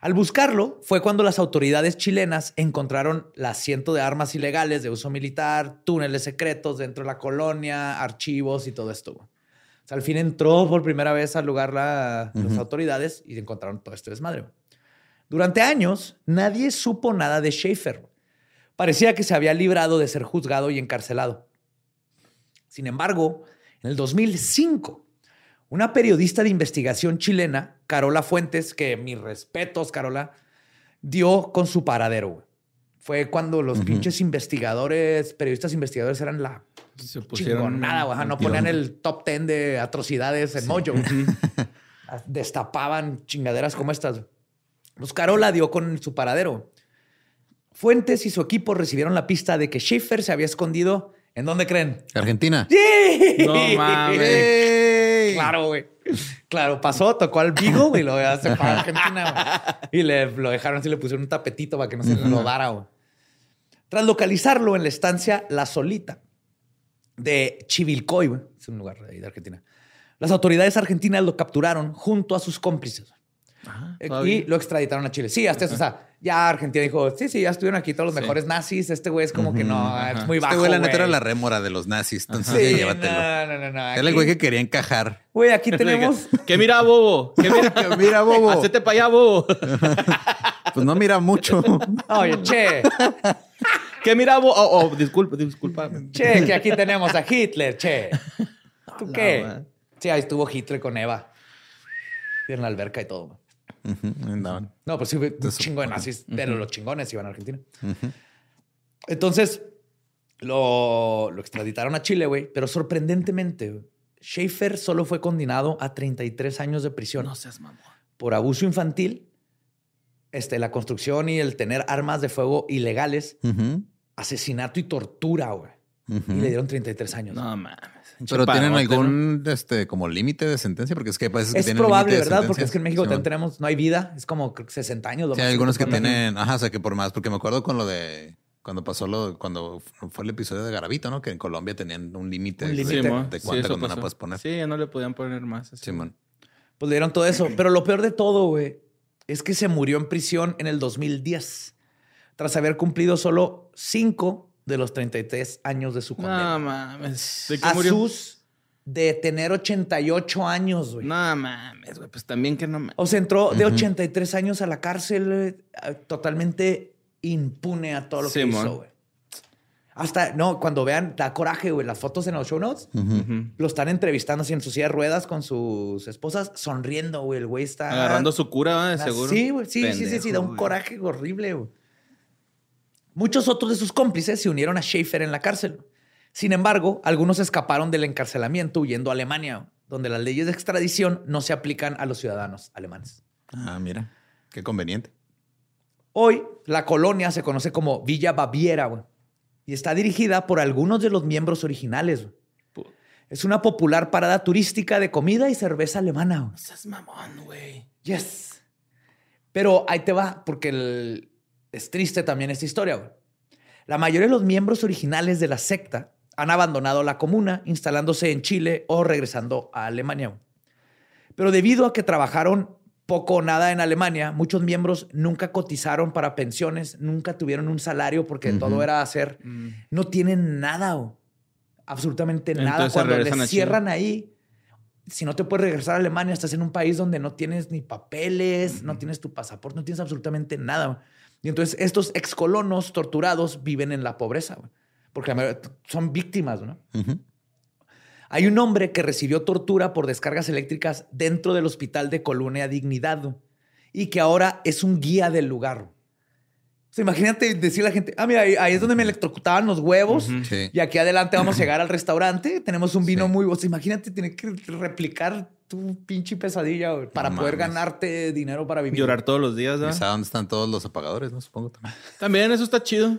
Al buscarlo fue cuando las autoridades chilenas encontraron la ciento de armas ilegales de uso militar, túneles secretos dentro de la colonia, archivos y todo esto. al fin entró por primera vez al lugar las autoridades y encontraron todo este desmadre. Durante años, nadie supo nada de Schaefer parecía que se había librado de ser juzgado y encarcelado. Sin embargo, en el 2005, una periodista de investigación chilena, Carola Fuentes, que mis respetos, Carola, dio con su paradero. Fue cuando los pinches investigadores, periodistas investigadores eran la se pusieron nada, no ponían el top 10 de atrocidades en Mojo. Destapaban chingaderas como estas. Pues Carola dio con su paradero. Fuentes y su equipo recibieron la pista de que Schaefer se había escondido. ¿En dónde creen? Argentina. ¡Sí! No mames. Claro, güey. Claro, pasó, tocó al Vigo y lo se fue a Argentina. Y le, lo dejaron así, le pusieron un tapetito para que no se lo dara. Güey. Tras localizarlo en la estancia La Solita de Chivilcoy, es un lugar de Argentina, las autoridades argentinas lo capturaron junto a sus cómplices. y lo extraditaron a Chile. Sí, hasta eso. O sea, ya Argentina dijo, sí, sí, ya estuvieron aquí todos los mejores nazis. Este güey es como que no, es muy bajo. Este güey, la neta era la rémora de los nazis. Entonces, sí, llévatelo. No, no, no, no. Era el güey que quería encajar. Güey, aquí tenemos. ¿Qué mira, bobo? ¿Qué mira, ¿Qué mira bobo? Hacete para allá, bobo. pues no mira mucho. Oye, che. ¿Qué mira, bobo? Oh, oh, disculpa, disculpa. Che, que aquí tenemos a Hitler, che. ¿Tú qué? Sí, ahí estuvo Hitler con Eva. En la alberca y todo. No, pues sí, un chingo de nazis, pero los chingones iban a Argentina. Entonces, lo, lo, extraditaron a Chile, güey, pero sorprendentemente, Schaefer solo fue condenado a 33 años de prisión. No seas mamón. Por abuso infantil, este, la construcción y el tener armas de fuego ilegales, asesinato y tortura, güey. y le dieron 33 años. No mames. Pero tienen algún este como límite de sentencia porque es que parece es probable, ¿verdad? Porque es que en México tenemos no hay vida, es como 60 años. sí, hay algunos que, tienen, ajá, o sea que por más, porque me acuerdo con lo de cuando pasó lo, cuando fue el episodio de Garavito, ¿no? Que en Colombia tenían un límite de, de cuánta condena puedes poner. Sí, no le podían poner más. Simón. Pues le dieron todo eso. Pero lo peor de todo, güey, es que se murió en prisión en el 2010, tras haber cumplido solo cinco de los 33 años de su condena. No mames. ¿De qué murió? sus de tener 88 años, güey. No mames, güey. Pues también que no mames. O sea, entró de 83 años a la cárcel eh, totalmente impune a todo lo que hizo, güey. Hasta, no, cuando vean, da coraje, güey, las fotos en los show notes, lo están entrevistando así en su silla de ruedas con sus esposas, sonriendo, güey. El güey está. Agarrando su cura, de seguro. Sí, güey, sí, sí, sí, sí, da un coraje horrible, güey. Muchos otros de sus cómplices se unieron a Schaefer en la cárcel. Sin embargo, algunos escaparon del encarcelamiento huyendo a Alemania, donde las leyes de extradición no se aplican a los ciudadanos alemanes. Ah, mira, qué conveniente. Hoy, la colonia se conoce como Villa Baviera y está dirigida por algunos de los miembros originales. Es una popular parada turística de comida y cerveza alemana. Estás mamón, güey. Yes. Pero ahí te va, porque es triste también esta historia. La mayoría de los miembros originales de la secta han abandonado la comuna, instalándose en Chile o regresando a Alemania. Pero debido a que trabajaron poco o nada en Alemania. Muchos miembros nunca cotizaron para pensiones, nunca tuvieron un salario porque todo era hacer. Mm. No tienen nada, absolutamente nada. Cuando les cierran ahí, si no te puedes regresar a Alemania, estás en un país donde no tienes ni papeles, no tienes tu pasaporte, no tienes absolutamente nada. Y entonces estos excolonos torturados viven en la pobreza, porque son víctimas, ¿no? Hay un hombre que recibió tortura por descargas eléctricas dentro del hospital de Colonia Dignidad y que ahora es un guía del lugar. Imagínate decirle a la gente, ah, mira, ahí, es donde me electrocutaban los huevos y aquí adelante vamos a llegar al restaurante, tenemos un vino muy... O imagínate, tiene que replicar tu pinche pesadilla para poder ganarte dinero para vivir. Llorar todos los días, ¿no? dónde están todos los apagadores, no? Supongo también. También, eso está chido.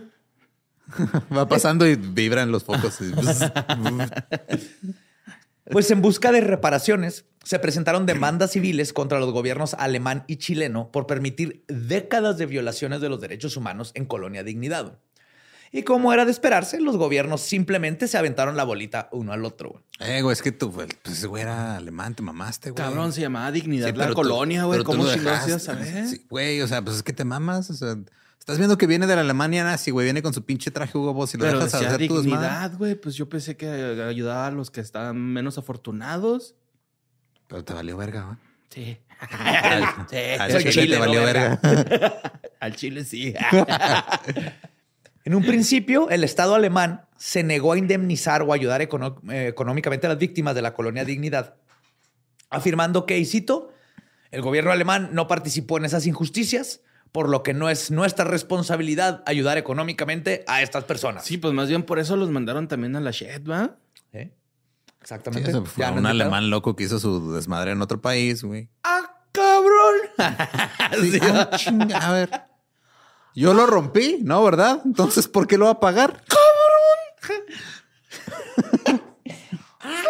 Va pasando y vibran los focos. pues en busca de reparaciones, se presentaron demandas civiles contra los gobiernos alemán y chileno por permitir décadas de violaciones de los derechos humanos en Colonia Dignidad. Y como era de esperarse, los gobiernos simplemente se aventaron la bolita uno al otro. Eh, güey, es que tú, pues, güey era alemán, te mamaste, güey. Cabrón, se llamaba Dignidad la colonia, güey. ¿Cómo si lo hacías güey, o sea, pues es que te mamas, o sea... Estás viendo que viene de la Alemania nazi, güey. Viene con su pinche traje Hugo Boss y lo dejas hacer dignidad, güey. Pues yo pensé que ayudaba a los que están menos afortunados. Pero te valió verga, güey. Sí. Al, Chile, te valió verga. Al Chile sí. en un principio, el Estado alemán se negó a indemnizar o ayudar eh, económicamente a las víctimas de la colonia Dignidad, afirmando que, y cito, el gobierno alemán no participó en esas injusticias por lo que no es nuestra responsabilidad ayudar económicamente a estas personas. Sí, pues más bien por eso los mandaron también a la shed, ¿va? Exactamente. fue un alemán loco que hizo su desmadre en otro país, güey. ¡Ah, cabrón! Ah, a ver. Yo lo rompí, ¿no? ¿Verdad? Entonces, ¿por qué lo va a pagar? ¡Cabrón! ¡Ah,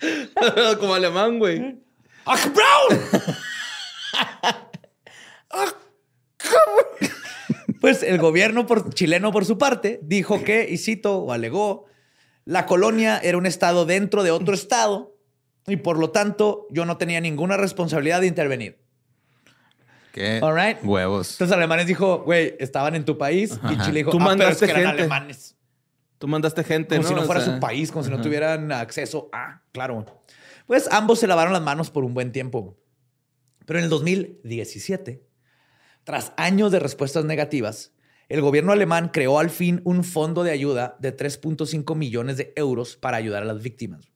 Como alemán, güey. ¡Ach, Brown! pues el gobierno chileno, por su parte, dijo que, y cito o alegó, la colonia era un estado dentro de otro estado y por lo tanto yo no tenía ninguna responsabilidad de intervenir. ¿Qué? All Huevos. Entonces alemanes dijo, güey, estaban en tu país y Chile dijo, Tú ah, pero es que eran alemanes. Tú mandaste gente, como si no fuera su país, como si no tuvieran acceso a, claro. Pues ambos se lavaron las manos por un buen tiempo. Pero en el 2017, tras años de respuestas negativas, el gobierno alemán creó al fin un fondo de ayuda de 3.5 millones de euros para ayudar a las víctimas.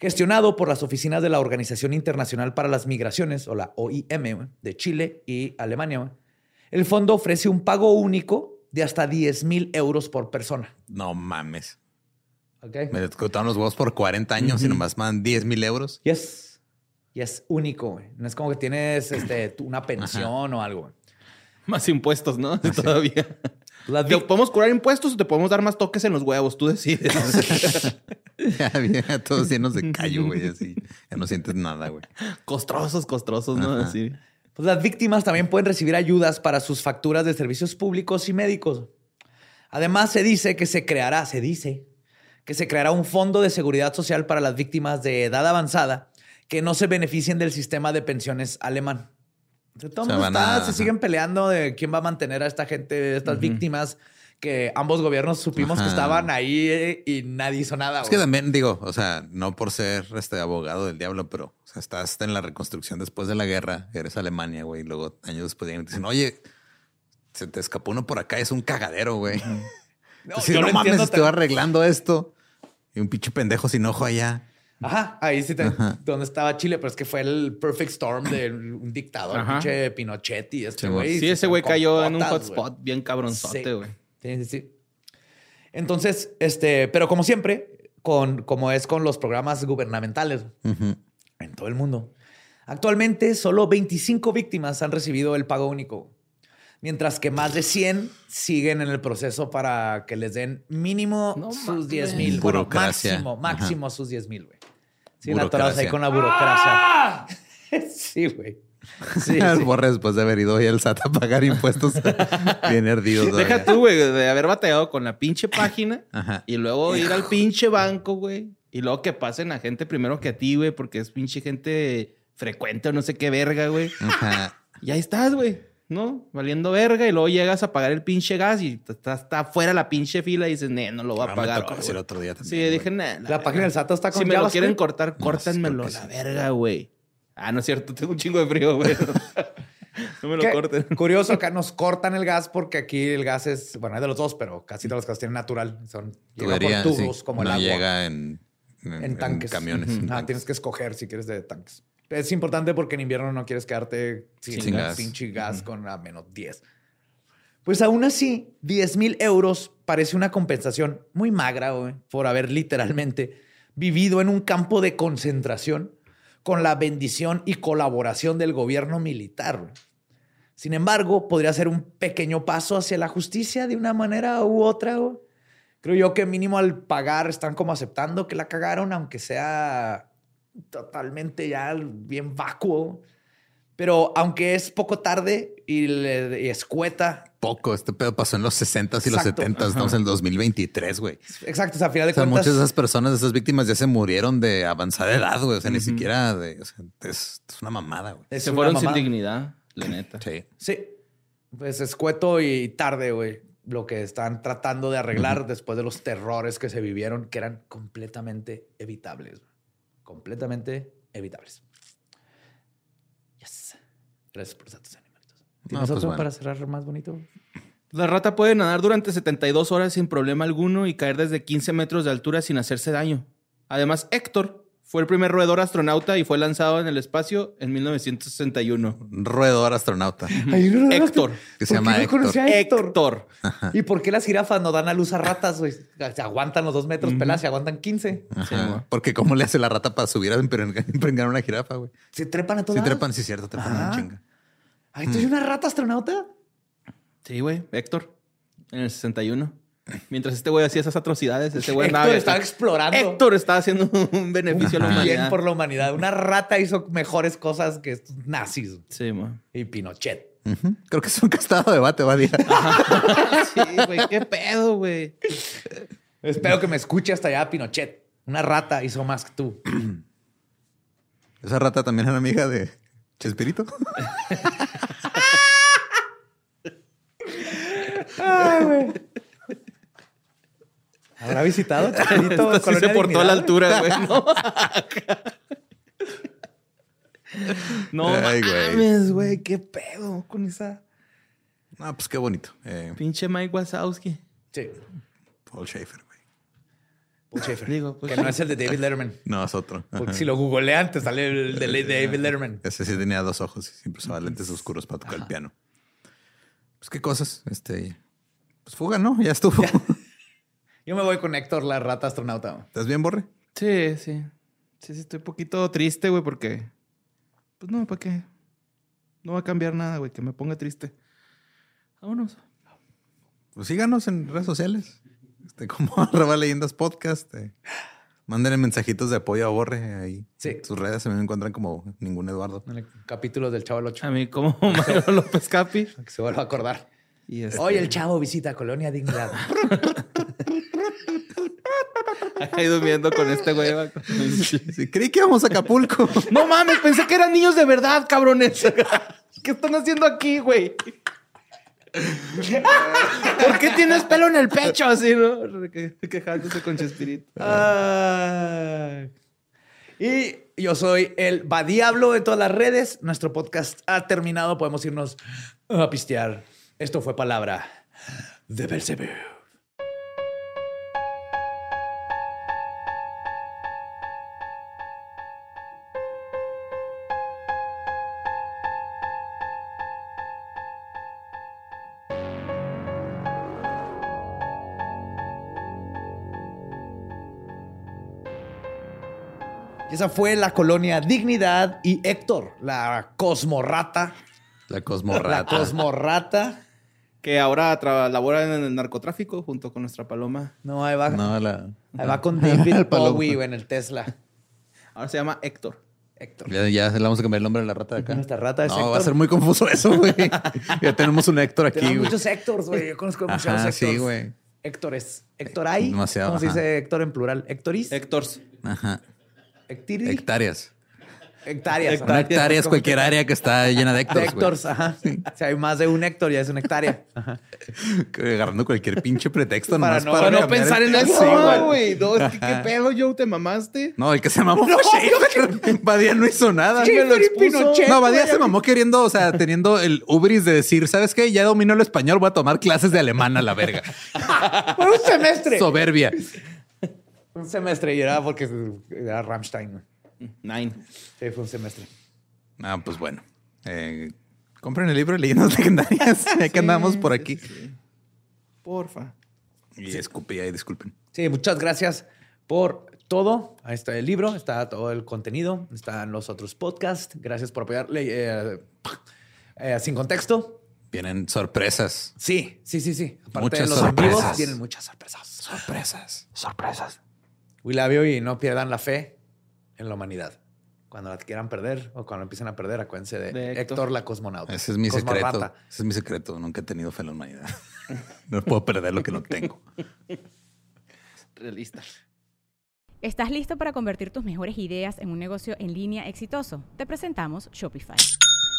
Gestionado por las oficinas de la Organización Internacional para las Migraciones, o la OIM, de Chile y Alemania, el fondo ofrece un pago único de hasta 10 mil euros por persona. No mames. Okay. Me descontaron los huevos por 40 años y nomás mandan 10 mil euros. Yes. y es único, güey. No es como que tienes este, una pensión o algo. Más impuestos, ¿no? Todavía. ¿Te podemos curar impuestos o te podemos dar más toques en los huevos? Tú decides. ya, todos llenos de callo, güey, así. Ya no sientes nada, güey. Costrosos, costrosos, ¿no? Así. Pues las víctimas también pueden recibir ayudas para sus facturas de servicios públicos y médicos. Además, se dice que se creará, se dice, que se creará un fondo de seguridad social para las víctimas de edad avanzada que no se beneficien del sistema de pensiones alemán. Todos se, siguen peleando de quién va a mantener a esta gente, estas víctimas que ambos gobiernos supimos que estaban ahí eh, y nadie hizo nada. Es que también digo, o sea, no por ser este abogado del diablo, pero o sea, estás en la reconstrucción después de la guerra, eres Alemania, güey, y luego años después te dicen, oye, se te escapó uno por acá, es un cagadero, güey. no, si no, mames, estoy arreglando esto. Y un pinche pendejo sin ojo allá. Ajá, ahí sí, te, donde estaba Chile, pero es que fue el perfect storm de un dictador, pinche Pinochet y este güey. Sí, ese güey cayó en un hotspot bien cabronzote, güey. Sí. sí, sí, Entonces, este, pero como siempre, con, como es con los programas gubernamentales en todo el mundo, actualmente solo 25 víctimas han recibido el pago único mientras que más de 100 siguen en el proceso para que les den mínimo sus 10 mil. Bueno, máximo, máximo sus 10 mil, güey. Sí, la ahí con la burocracia. ¡Ah! sí, güey. Sí, sí. Borre después de haber ido hoy al SAT a pagar impuestos bien herdidos. Deja tú, güey, de haber bateado con la pinche página y luego ir al pinche banco, güey. Y luego que pasen a gente primero que a ti, güey, porque es pinche gente frecuente o no sé qué verga, güey. Ajá. Y ahí estás, güey. ¿no? Valiendo verga y luego llegas a pagar el pinche gas y está, está fuera la pinche fila y dices, no lo voy a pagar. el otro día también. Sí, dije, la, la página del SAT está con Si me lo quieren cortar, córtenmelo la verga, güey. Ah, no es cierto, tengo un chingo de frío, güey. no me lo corten. Curioso, acá nos cortan el gas porque aquí el gas es, bueno, es de los dos, pero casi todos los gases tienen natural. Son llega por tubos como el agua. llega en, en, tanques. camiones. Ah, tienes que escoger si quieres de tanques. Es importante porque en invierno no quieres quedarte sin, gas. pinche gas con a menos 10. Pues aún así, 10 mil euros parece una compensación muy magra por haber literalmente vivido en un campo de concentración con la bendición y colaboración del gobierno militar. Sin embargo, podría ser un pequeño paso hacia la justicia de una manera u otra. Creo yo que mínimo al pagar están como aceptando que la cagaron, aunque sea totalmente ya bien vacuo. Pero aunque es poco tarde y, le, escueta. Poco, este pedo pasó en los 60s y los 70s, estamos en el 2023, güey. Exacto, o sea, a final de cuentas. Muchas de esas personas, de esas víctimas ya se murieron de avanzada edad, güey. O sea, ni siquiera de. O sea, es, una mamada, güey. Se fueron sin dignidad, la neta. Sí. Sí. Pues escueto y tarde, güey. Lo que están tratando de arreglar después de los terrores que se vivieron, que eran completamente evitables completamente evitables. Yes. Gracias por tus animalitos. ¿Tienes pues otro para cerrar más bonito? La rata puede nadar durante 72 horas sin problema alguno y caer desde 15 metros de altura sin hacerse daño. Además, Héctor fue el primer roedor astronauta y fue lanzado en el espacio en 1961. Roedor astronauta. Héctor. Que se llama Héctor. Héctor. ¿Y por qué las jirafas no dan a luz a ratas? Se aguantan los dos metros peladas, se aguantan 15. Porque ¿cómo le hace la rata para subir a impregnar una jirafa, güey? Se trepan a todas. Se trepan, sí, cierto, trepan una chinga. Ay, ¿tú eres una rata astronauta? Sí, güey. Héctor. En el 61. Mientras este güey hacía esas atrocidades, este güey Héctor estaba explorando. Héctor estaba haciendo un beneficio a la humanidad. Bien por la humanidad. Una rata hizo mejores cosas que estos nazis. Sí, man. Y Pinochet. Creo que es un castado debate, va sí, güey. ¿Qué pedo, güey? Espero que me escuche hasta allá, Pinochet. Una rata hizo más que tú. Esa rata también era amiga de Chespirito. Ay, güey. ¿Habrá visitado Chicharito? sí se portó a la altura, güey. No, no mames, güey. ¿Qué pedo con esa? Ah, pues qué bonito. Eh, Pinche Mike Wazowski. Sí. Paul Schaefer, güey. Paul Schaefer. Digo, pues, que no es el de David Letterman. No, es otro. Porque si lo googlean, te sale el de David Letterman. Ese sí tenía dos ojos y siempre usaba lentes oscuros para tocar el piano. Pues qué cosas. Este. Pues fuga, ¿no? Ya estuvo. Yo me voy con Héctor, la rata astronauta. ¿Estás bien, Borre? Sí, sí. Sí, sí, estoy un poquito triste, güey, porque Pues no, ¿para qué? No va a cambiar nada, güey, que me ponga triste. Vámonos. Pues síganos en redes sociales. Este, como arroba leyendas podcast. Eh. Mándenle mensajitos de apoyo a Borre ahí. Sí. sus redes se me encuentran como ningún Eduardo. En el capítulo del Chavo el 8. A mí como Mario López Capi. que se vuelva a acordar. Y este Hoy el Chavo visita Colonia Dignidad. Ahí durmiendo con este güey. creí que íbamos a Acapulco. No mames, pensé que eran niños de verdad, cabrones. ¿Qué están haciendo aquí, güey? ¿Por qué tienes pelo en el pecho así, no? Quejándose con Chespirito. y yo soy el Va Diablo de todas las redes. Nuestro podcast ha terminado. Podemos irnos a pistear. Esto fue palabra de Belzebub. Esa fue la colonia Dignidad y Héctor, la cosmorrata. La cosmorrata. La cosmorrata. Que ahora labora en el narcotráfico junto con nuestra paloma. No, ahí va. No, la... Ahí va con David Bowie en el Tesla. Ahora se llama Héctor. Héctor. Ya, ya le vamos a cambiar el nombre de la rata de acá. Nuestra rata es No, va a ser muy confuso eso, güey. ya tenemos un Héctor aquí, Tenemos muchos Héctors, güey. Yo conozco muchos Héctors. sí, güey. Héctores. Héctoray. Demasiado. ¿Cómo se dice Héctor en plural? Héctoris. Héctors. Ajá. Hectáreas. Hectáreas. Una hectárea es cualquier área que está llena de hectores. hectores, ajá. Si hay más de un hector, ya es una hectárea. Agarrando cualquier pinche pretexto para no, para no pensar en eso, güey. No, ¿qué pedo, Joe? ¿Te mamaste? No, el que se mamó fue Schaefer. Badía no hizo nada. no, Badía se mamó queriendo, o sea, teniendo el ubris de decir, ¿sabes qué? Ya domino el español, voy a tomar clases de alemán a la verga. Por un semestre. Soberbia. Un semestre y era porque era Rammstein. Nine. Sí, fue un semestre. Ah, pues bueno. Eh, compren el libro de leyendas legendarias. ya que andamos por aquí. Porfa. Y escupí ahí, disculpen. Sí, muchas gracias por todo. Ahí está el libro, está todo el contenido, están los otros podcasts. Gracias por apoyarle. Eh, eh, sin contexto. Vienen sorpresas. Sí, sí, sí, sí. Aparte muchas de los sorpresas. vienen muchas sorpresas. Sorpresas. Sorpresas. Willavio y no pierdan la fe en la humanidad. Cuando la quieran perder o cuando empiecen a perder, acuérdense de, Héctor. la cosmonauta. Ese es mi secreto. Ese es mi secreto. Nunca he tenido fe en la humanidad. no puedo perder lo que no tengo. Realista. ¿Estás listo para convertir tus mejores ideas en un negocio en línea exitoso? Te presentamos Shopify.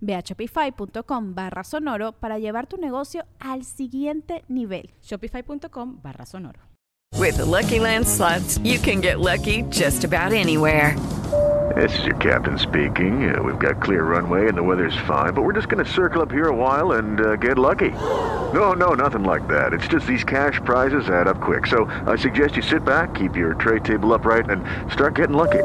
Ve a shopify.com barra sonoro para llevar tu negocio al siguiente nivel. Shopify.com barra sonoro. With the Lucky Land slots, you can get lucky just about anywhere. This is your captain speaking. Uh, we've got clear runway and the weather's fine, but we're just going to circle up here a while and uh, get lucky. No, no, nothing like that. It's just these cash prizes add up quick. So I suggest you sit back, keep your tray table upright, and start getting lucky.